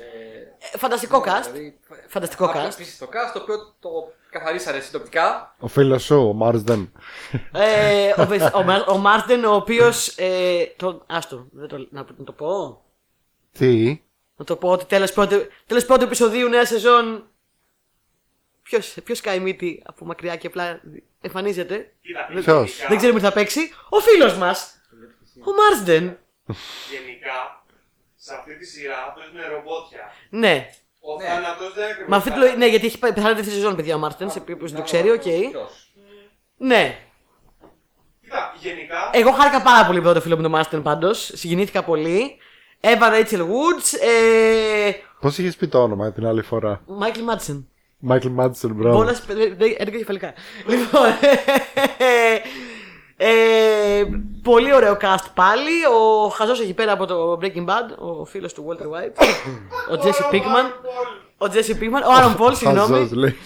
Ε, Φανταστικό cast. δηλαδή, Φανταστικό άπλα cast. επίσης το cast το οποίο το καθαρίσανε συνοπτικά. Ο φίλος σου, ο Μάρσδεν. Ε, ο, Βε- ο, Μα- ο Μάρτεν, ο οποίος. Ε, το, άστο, δεν το, να, να το πω. Τι; Να το πω ότι τέλος πρώτου, τέλος πρώτου επεισοδίου νέα σεζόν. Ποιος ποιος καεί μύτη από μακριά και απλά εμφανίζεται; Κοίτα, Ποιος; γενικά- Δεν ξέρουμε τι θα παίξει. Ο φίλος μας. Ο Μάρσντεν. Γενικά, σε αυτή τη σειρά παίζουν ρομπότια. Ναι. Ο Ναι. θάνατος δεν είναι Με αυτή τη λογική- ναι, γιατί έχει πεθάνει δεύτερη σεζόν, παιδιά, ο Μάρτεν. Σε ποιος δεν το ξέρει, οκ. Ποιος? Ναι. Κοίτα, γενικά, Εγώ χάρηκα πάρα πολύ με το φίλο μου τον Μάρτεν πάντω. Συγκινήθηκα πολύ. Εύα Ρέιτσελ Woods. Ε, Πώ είχε πει το όνομα την άλλη φορά. Μάικλ Μάτσεν. Μάικλ Μάντσον, μπρο. Μπόλα 11 κεφαλικά. Λοιπόν. Ε, πολύ ωραίο cast πάλι. Ο χαζός εκεί πέρα από το Breaking Bad, ο φίλος του Walter White. ο Jesse Pinkman. Ο Jesse Pinkman. Ο Aaron Paul, συγγνώμη. Χαζός, λέει.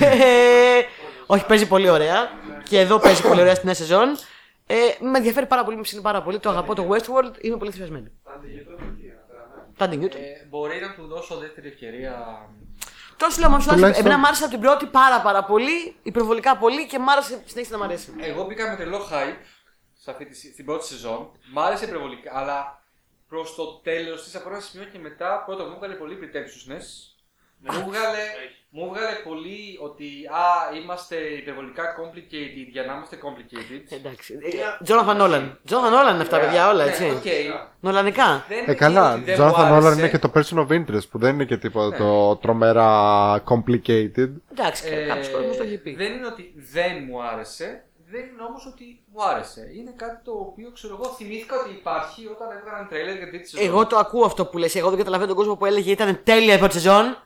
Ε, Όχι, παίζει πολύ ωραία. Και εδώ παίζει πολύ ωραία στην νέα σεζόν. Ε, με ενδιαφέρει πάρα πολύ, με ψήνει πάρα πολύ. Το αγαπώ το Westworld, είμαι πολύ θυσιασμένη. Τάντι Νιούτον. Ε, μπορεί να του δώσω δεύτερη ευκαιρία. Τόσο λέω, μου άρεσε. Τουλάχιστον- Εμένα μ' άρεσε από την πρώτη πάρα πάρα πολύ, υπερβολικά πολύ και μ' άρεσε συνέχισε να μ' αρέσει. Εγώ μπήκα με τρελό hype σε αυτή τη, στην πρώτη σεζόν. Μ' άρεσε υπερβολικά, αλλά προς το τέλος της από ένα σημείο και μετά, πρώτα μου έβγαλε πολύ pretentiousness. Μου 'βγαλε, μου 'βγαλε πολύ ότι α, είμαστε υπερβολικά complicated για να είμαστε complicated. Εντάξει. Τζόναθαν Νόλαν. Τζόναθαν Νόλαν είναι αυτά, παιδιά, όλα Ναι, έτσι. οκ. Νολανικά. Δεν Ε, είναι καλά. ότι δεν μου Jonathan Nolan άρεσε. είναι και το person of interest που δεν είναι και τίποτα Ναι. το τρομερά complicated. Εντάξει, Ε, κάποιος κόσμος το έχει πει. Δεν είναι ότι δεν μου άρεσε, δεν είναι όμως ότι μου άρεσε. Είναι κάτι το οποίο ξέρω εγώ θυμήθηκα ότι υπάρχει όταν έβγαλαν τρέλερ για την τρίτη σεζόν. Εγώ το ακούω αυτό που λες. Εγώ δεν καταλαβαίνω τον κόσμο που έλεγε ήταν τέλεια η πρώτη σεζόν.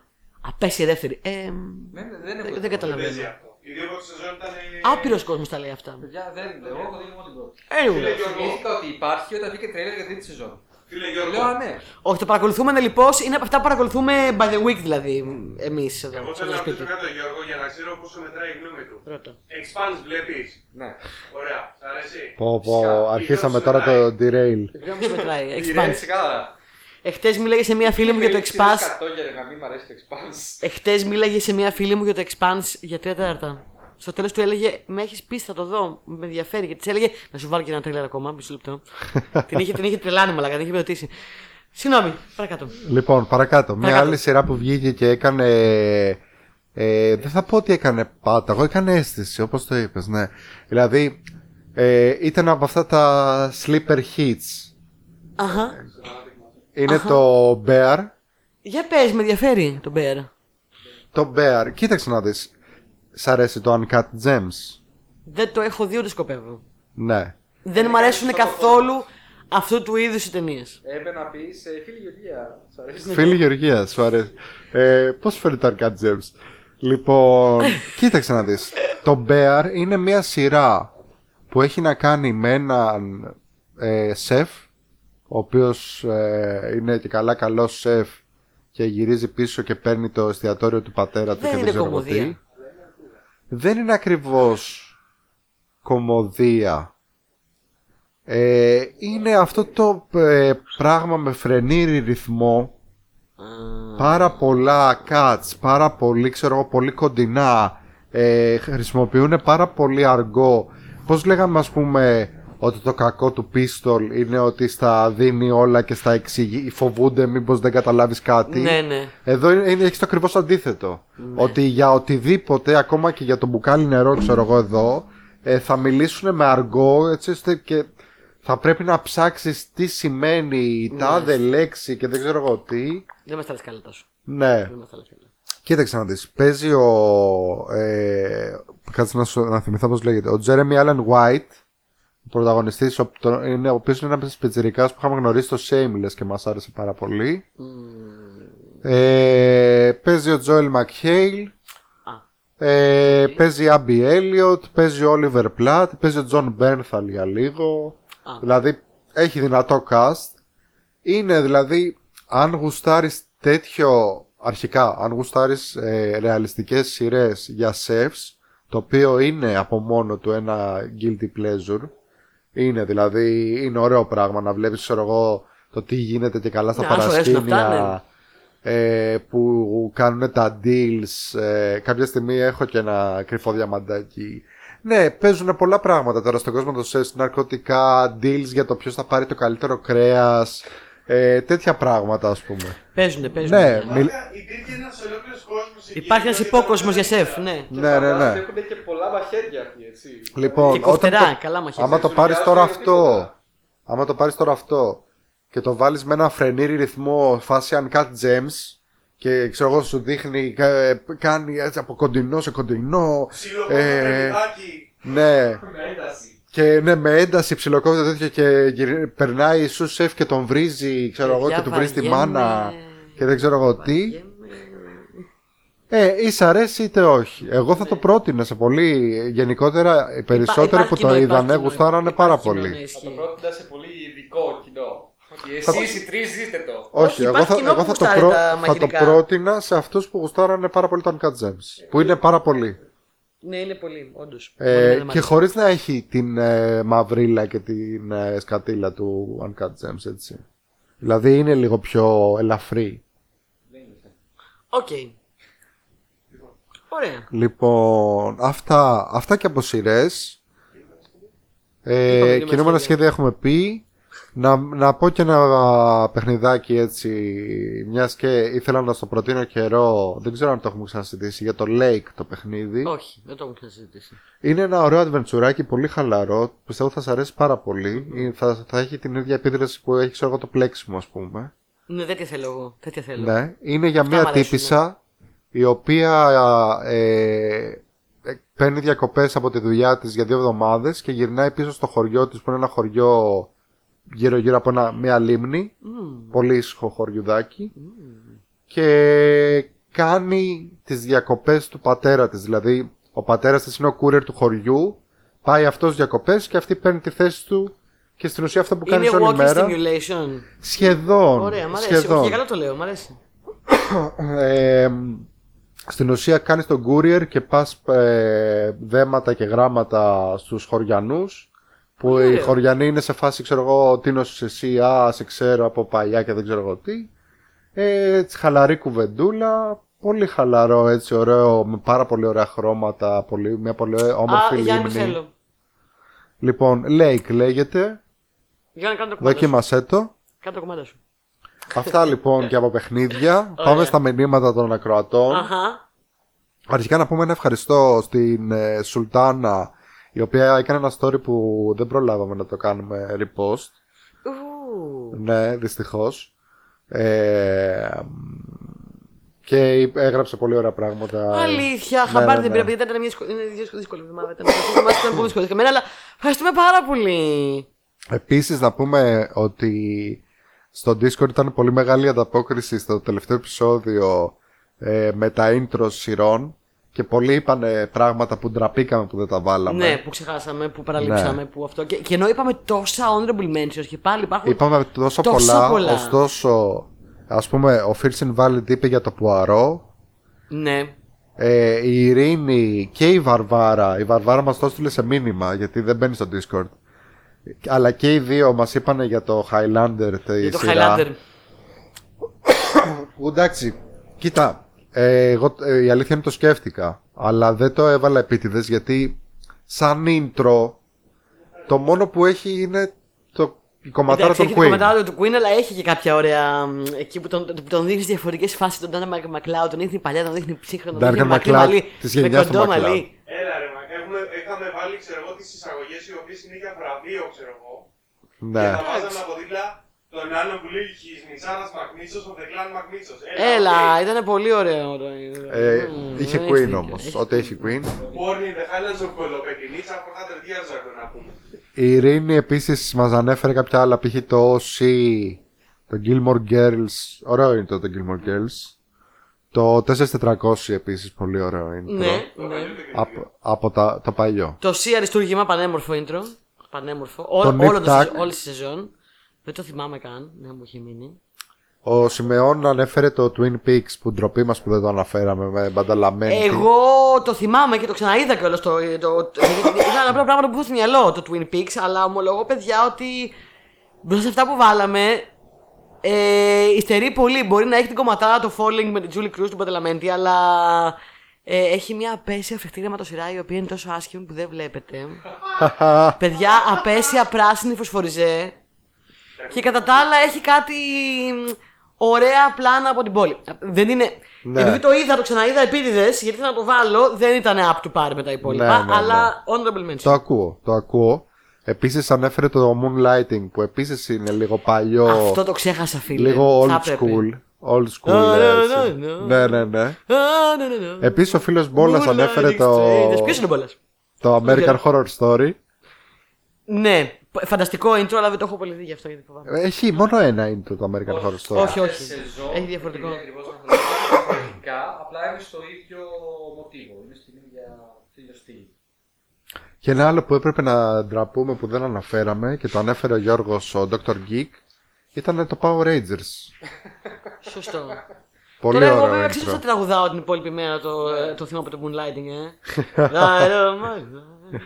Απέσια η δεύτερη. Ε, Ναι, ναι, δεν, έχω δεν, δεν δεν παίζει καταλαβαίνω. αυτό. Οι δύο πρώτες σεζόν ήταν. Άπειρος κόσμος τα λέει αυτά. Παιδιά, δεν, εγώ έχω δει μόνο την πρώτη. Anyway. Θυμήθηκα ότι υπάρχει όταν βγήκε τρέλερ για την τρίτη σεζόν. Φίλε Γιώργο, Λέω α, ναι. Όχι, το παρακολουθούμε λοιπόν. Είναι από αυτά που παρακολουθούμε by the week δηλαδή. Εμείς εδώ. εγώ στο θέλω να σπίτι. ρωτήσω κάτι τον Γιώργο για να ξέρω πόσο μετράει η γνώμη του. Ρώτα. Expanse βλέπεις. ναι. Ωραία, σ' αρέσει. Πω, πω, Φυσικά. αρχίσαμε τώρα το derail. Δεν μου μετράει. Είναι Expanse. Ξεκάθαρα. Εχθές μίλαγε σε μία φίλη μου για το Expanse. για να μην μ' αρέσει το Expanse. Εχθές μίλαγε σε μία φίλη μου για το Expanse για τρία τέταρτα. Στο τέλος του έλεγε Με έχεις πει, θα το δω. Με ενδιαφέρει. Και της έλεγε Να σου βάλω και ένα τρέλερ ακόμα. Μισό λεπτό. την, είχε, την είχε τρελάνει, μαλακά, την είχε ρωτήσει. Συγγνώμη, παρακάτω. Λοιπόν, παρακάτω. Μια Παρακάτω. άλλη σειρά που βγήκε και έκανε. Ε, δεν θα πω ότι έκανε πάτα, εγώ έκανε αίσθηση, όπως το είπες, ναι. Δηλαδή, ε, ήταν από αυτά τα sleeper hits. Αχα. Είναι το Bear. Για πες, με ενδιαφέρει το Bear. Το Bear. Κοίταξε να δεις. Σ' αρέσει το Uncut Gems. Δεν το έχω δει ούτε σκοπεύω. Ναι. Δεν μου αρέσουν καθόλου αυτού του είδους οι ταινίες. Έπρεπε να πεις φίλη Γεωργία. Σ' αρέσει. Φίλη Γεωργία, σου αρέσει. Ε, Πώς φαίνεται το Uncut Gems. Λοιπόν, κοίταξε να δεις. Το Bear είναι μια σειρά που έχει να κάνει με έναν ε, σεφ, ο οποίος ε, είναι και καλά καλός σεφ και γυρίζει πίσω και παίρνει το εστιατόριο του πατέρα του Δεν και είναι δεν ξέρω εγώ κομμωδία. τι. Δεν είναι ακριβώς κομμωδία. Ε, είναι αυτό το ε, πράγμα με φρενήρι ρυθμό πάρα πολλά cuts, πάρα πολύ, ξέρω εγώ, πολύ κοντινά. Ε, χρησιμοποιούν πάρα πολύ αργό. Πώς λέγαμε ας πούμε ότι το κακό του πίστολ είναι ότι στα δίνει όλα και στα εξηγεί, φοβούνται μήπως δεν καταλάβεις κάτι. Ναι, ναι. Εδώ είναι, είναι, έχεις το ακριβώς αντίθετο. Ότι για οτιδήποτε, ακόμα και για το μπουκάλι νερό, ξέρω εγώ εδώ, ε, θα μιλήσουν με αργό, έτσι ώστε και θα πρέπει να ψάξεις τι σημαίνει η τάδε λέξη και δεν ξέρω εγώ τι. Δεν μας τα λες καλά τόσο. Ναι. Δεν μας τα λες καλά. Κοίταξε να δεις. Παίζει ο... Ε, κάτσε να, σου, να θυμηθώ πώς λέγεται. Ο Jeremy Allen White, ο πρωταγωνιστής, ο, το, είναι, ο οποίος είναι ένας πιτσιρικάς που είχαμε γνωρίσει στο Shameless και μας άρεσε πάρα πολύ. Ε, παίζει ο Joel McHale. Α. Ε, παίζει η Abby Elliot, παίζει ο Oliver Platt, παίζει ο John Bernthal για λίγο. Α. Δηλαδή έχει δυνατό cast. Είναι δηλαδή, αν γουστάρεις τέτοιο, αρχικά, αν γουστάρεις ε, ρεαλιστικές σειρές για chefs, το οποίο είναι από μόνο του ένα guilty pleasure, είναι δηλαδή, είναι ωραίο πράγμα να βλέπεις, ξέρω εγώ, το τι γίνεται και καλά στα Ναι, αν σου αρέσουν αυτά, παρασκήνια ε, που κάνουν τα deals. Ε, κάποια στιγμή έχω και ένα κρυφό διαμαντάκι. Ναι, παίζουν πολλά πράγματα τώρα στον κόσμο των σεφ, ναρκωτικά, deals για το ποιος θα πάρει το καλύτερο κρέας. Ε, τέτοια πράγματα, ας πούμε. Παίζουνε, παίζουν. Ναι, μιλ... Μαλάκα, υπήρχε ένας ολόκληρος κόσμος εκεί. Υπάρχει ένας δηλαδή, υπόκοσμος ήταν- για σεφ, ναι. ναι, ναι, ναι. Έχουν και πολλά μαχαίρια αυτοί, έτσι. Λοιπόν, Και κοφτερά, όταν το- καλά μαχαίρια. άμα το Δεν πάρεις σου τώρα μοιάζει αυτό, τίποτα. άμα το πάρεις τώρα αυτό και το βάλεις με ένα φρενήρι ρυθμό φάση uncut gems και ξέρω εγώ σου δείχνει, κα- κάνει έτσι από κοντινό σε κοντινό. Ψιλοκόβω Ε, παιδάκι. ναι, Με ένταση. Και ναι, με ένταση ψιλοκόβεται τέτοιο και γυρι- περνάει η σου σεφ και τον βρίζει, ξέρω εγώ, και Παιδιά, του βρίζει τη βαριέμαι. μάνα και δεν ξέρω εγώ τι. Βαριέμαι. Ε, ή σ' αρέσει είτε όχι. Εγώ θα το πρότεινα σε πολύ. Γενικότερα, οι περισσότεροι υπάρχει που κοινό, το υπάρχει είδανε κοινό, γουστάρανε υπάρχει πάρα κοινό, πολύ. ναι, Θα ισχύει. το πρότεινα σε πολύ ειδικό κοινό. Ότι Θα- εσείς οι τρεις ζείτε το. Όχι, Όχι, εγώ υπάρχει θα, κοινό εγώ που θα, το, γουστάρει πρό- τα θα το μαγειρικά. πρότεινα σε αυτούς που γουστάρανε πάρα πολύ το Uncut Gems. Που είναι πάρα πολύ. Ναι, είναι πολύ, όντως. Ε, και χωρίς να έχει την ε, μαυρίλα και την ε, σκατήλα του Uncut Gems, έτσι. Δηλαδή είναι λίγο πιο ελαφρύ. Οκ. Ωραία. Λοιπόν, αυτά, αυτά και από σειρές. Ε, Είπαμε και κινούμενα με σχέδια έχουμε πει. Να, να πω και ένα παιχνιδάκι έτσι, μιας και ήθελα να στο προτείνω καιρό, δεν ξέρω αν το έχουμε ξανασυζητήσει, για το Lake το παιχνίδι. Όχι, δεν το έχουμε ξανασυζητήσει. Είναι ένα ωραίο adventure πολύ χαλαρό, πιστεύω θα σας αρέσει πάρα πολύ. Ε, Θα, θα έχει την ίδια επίδραση που έχει ξέρω εγώ το πλέξιμο ας πούμε. Ναι, τέτοια θέλω εγώ. Τέτοια θέλω. Ναι, είναι για Αυτά μια μ' αρέσουν, τύπησα η οποία ε, ε, παίρνει διακοπές από τη δουλειά της για δύο εβδομάδες και γυρνάει πίσω στο χωριό της που είναι ένα χωριό γύρω γύρω από ένα, μια λίμνη, πολύ ήσυχο χωριουδάκι και κάνει τις διακοπές του πατέρα της, δηλαδή ο πατέρας της είναι ο courier του χωριού, πάει αυτός διακοπές και αυτή παίρνει τη θέση του Και στην ουσία αυτό που κάνεις Είναι όλη walking μέρα. stimulation. Σχεδόν. Ωραία, μ' αρέσει. σχεδόν. Όχι, για καλό το λέω, μ' αρέσει. Ε, στην ουσία κάνεις τον courier και πας ε, δέματα και γράμματα στους χωριανούς που οι Ωραία. χωριανοί είναι σε φάση ξέρω εγώ τίνος εσύ, α, σε ξέρω από παλιά και δεν ξέρω εγώ τι ε, έτσι, χαλαρή κουβεντούλα πολύ χαλαρό έτσι ωραίο με πάρα πολύ ωραία χρώματα πολύ, μια πολύ όμορφη Α, Γιάννη, το λίμνη θέλω. λοιπόν Lake λέγεται Γιάννη, κάνε το κομμάτι σου. δοκίμασέ το Κάνε το κομμάτι σου. Αυτά λοιπόν και από παιχνίδια πάμε στα μηνύματα των ακροατών Αχα. Αρχικά να πούμε ένα ευχαριστώ στην ε, Σουλτάνα η οποία έκανε ένα story που δεν προλάβαμε να το κάνουμε repost. Ου. Ναι, δυστυχώς. Ε, και έγραψε πολύ ωραία πράγματα. Αλήθεια, Ναι, χαμπάρι ναι, δεν ναι. πήρα, γιατί ήταν μια δύσκολη, είναι δύσκολη- δύσκολη εβδομάδα. Ήταν ήταν- ήταν πολύ δύσκολη για μένα, αλλά ευχαριστούμε πάρα πολύ. Επίσης να πούμε ότι στο Discord ήταν πολύ μεγάλη ανταπόκριση στο τελευταίο επεισόδιο ε, με τα intro σειρών και πολλοί είπαν πράγματα που ντραπήκαμε που δεν τα βάλαμε. Ναι, που ξεχάσαμε, που παραλείψαμε, Ναι. που αυτό. Και, και ενώ είπαμε τόσα honorable mentions και πάλι υπάρχουν. Είπαμε τόσο, Τόσο πολλά, πολλά. ωστόσο, ας πούμε, ο First Invalid είπε για το Πουαρό, Ναι. ε, η Ειρήνη και η Βαρβάρα, η Βαρβάρα μας το έστειλε σε μήνυμα, γιατί δεν μπαίνει στο Discord, αλλά και οι δύο μας είπαν για το Highlander τη Για το σειρά. Highlander. Που εντάξει, κοίτα, ε, εγώ ε, η αλήθεια είναι το σκέφτηκα, αλλά δεν το έβαλα επίτηδες γιατί σαν intro το μόνο που έχει είναι το, η κομματάρα Εντάξει, των έχει το Queen. κομμεντάριο του Queen, αλλά έχει και κάποια ωραία. μ, Εκεί που τον, που τον δείχνεις διαφορετικές φάσεις. Τον Ντάνα Μακλάου, τον δείχνει παλιά, τον δείχνει ψύχρονο. Τον Duncan δείχνει μακρύ MacLeod μαλλί, της με γενιάς του κοντό MacLeod. μαλλί. Έλα ρε, μα έχουμε, είχαμε βάλει ξέρω εγώ τις εισαγωγές οι οποίες είναι για βραβείο ξέρω εγώ. Ναι. Και θα βάζαμε από δίπλα τον άλλον που λέει Χις Μιτσάρας Μακμίτσος, ο Δεκλάν Μακμίτσος. Έλα, οκ. ήταν πολύ ωραίο. Ε, Μμμ, είχε έχεις Queen δίκιο, όμως. έχεις Ό,τι έχει Queen. Born in the Highlands of Κολοπεκινίτσα, for 100 years ago να πούμε. Η Ειρήνη επίσης μας ανέφερε κάποια άλλα. Π.χ. το OC, το Gilmore Girls. Ωραίο είναι το, το Gilmore Girls. Το 4400 επίσης πολύ ωραίο είναι. Ναι, ναι. Από, από τα, το παλιό. Το C αριστούργημα, πανέμορφο intro. Πανέμορφο. Ό, Το όλο Nip το, Tuck. σεζόν- όλη τη σεζόν. Δεν το θυμάμαι καν. Ναι, μου είχε μείνει. Ο Σιμεών ανέφερε το Twin Peaks που ντροπή μας που δεν το αναφέραμε με μπανταλαμένη. Εγώ το θυμάμαι και το ξαναείδα κιόλας. Το, το, το, ήταν ένα από τα πράγματα που έχω στο μυαλό το Twin Peaks, αλλά ομολογώ παιδιά ότι μπροστά σε αυτά που βάλαμε. Ε, υστερεί πολύ. Μπορεί να έχει την κομματάρα το Falling με την Julie Cruz του Μπατελαμέντη, αλλά ε, έχει μια απέσια φρικτή γραμματοσυρά η οποία είναι τόσο άσχημη που δεν βλέπετε. Παιδιά, απέσια πράσινη φωσφοριζέ. Και κατά τα άλλα έχει κάτι μ, ωραία πλάνα από την πόλη. Δεν είναι. Ναι. Επειδή το είδα, το ξαναείδα επίτηδες, γιατί ήθελα να το βάλω, δεν ήταν up to par με τα υπόλοιπα. Ναι, ναι, αλλά honorable mention. Το ακούω, το ακούω. Επίσης ανέφερε το Moonlighting που επίσης είναι λίγο παλιό. Αυτό το ξέχασα, φίλε. Λίγο Θα old έπρεπε. school. Old school. Α, ναι, έτσι. ναι, Ναι, ναι. ναι, ναι. Α, ναι, ναι, ναι. Επίσης ο φίλος Μπόλας Moonlighting ανέφερε το, Strangers. Ποιος είναι ο Μπόλας; το American Horror Story. Ναι, φανταστικό intro, αλλά δεν το έχω πολύ δει γι' αυτό γιατί φοβάμαι. Έχει μόνο ένα intro το American Horror Story. Όχι, όχι. Σεζόν, Έχει διαφορετικό. Είναι ακριβώς διαφορετικά, απλά είναι στο ίδιο μοτίβο. Είναι στην ίδια, στο ίδιο στυλ. Και ένα άλλο που έπρεπε να ντραπούμε που δεν αναφέραμε και το ανέφερε ο Γιώργος, ο Dr. Geek, ήταν το Power Rangers. Σωστό. Πολύ Τώρα εγώ ωραίο βέβαια ξέρω ότι intro. θα τραγουδάω την υπόλοιπη μέρα το, ε, το θύμα από το Moonlighting, ε. I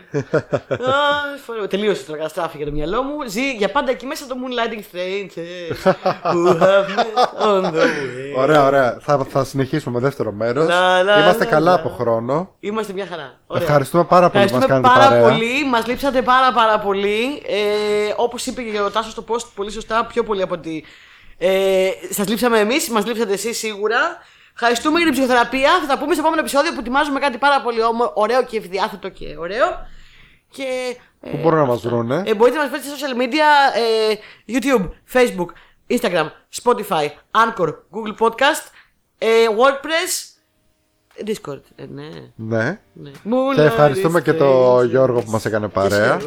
don't mind. Α, Τελείωσε το καταστράφηκε το μυαλό μου. Ζει για πάντα εκεί μέσα το Moonlighting Strangers who have met on the way. Ωραία, ωραία. Θα, θα συνεχίσουμε με δεύτερο μέρος. Λα, λα, Είμαστε λα, καλά λα. από χρόνο. Είμαστε μια χαρά. Ωραία. Ευχαριστούμε πάρα πολύ που μας Ευχαριστούμε κάνετε πάρα παρέα. πολύ. Μας λείψατε πάρα πάρα πολύ. Ε, Όπως είπε και ο Τάσος στο post πολύ σωστά, πιο πολύ από ότι. Ε, Σας λείψαμε εμείς, μας λείψατε εσείς σίγουρα. Ευχαριστούμε για την ψυχοθεραπεία. Θα τα πούμε στο επόμενο επεισόδιο που ετοιμάζουμε κάτι πάρα πολύ όμο- ωραίο και ευδιάθετο και ωραίο. Και. ε, Πού μπορούν να μας βρούνε; ε, μπορείτε να μας βρείτε στα social media ε, YouTube, Facebook, Instagram, Spotify, Anchor, Google Podcast, ε, WordPress, Discord. Ε, ναι. Ναι. ναι. Και ευχαριστούμε και τον Moonlight Γιώργο που μας έκανε παρέα.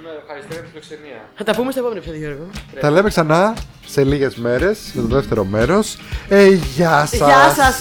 Γιώργο. Ευχαριστούμε, ευχαριστούμε για την φιλοξενία. Θα τα πούμε στο επόμενο επεισόδιο, Γιώργο. Τα λέμε ξανά σε λίγες μέρες με το δεύτερο μέρος. Ε, γεια σας. Γεια σας!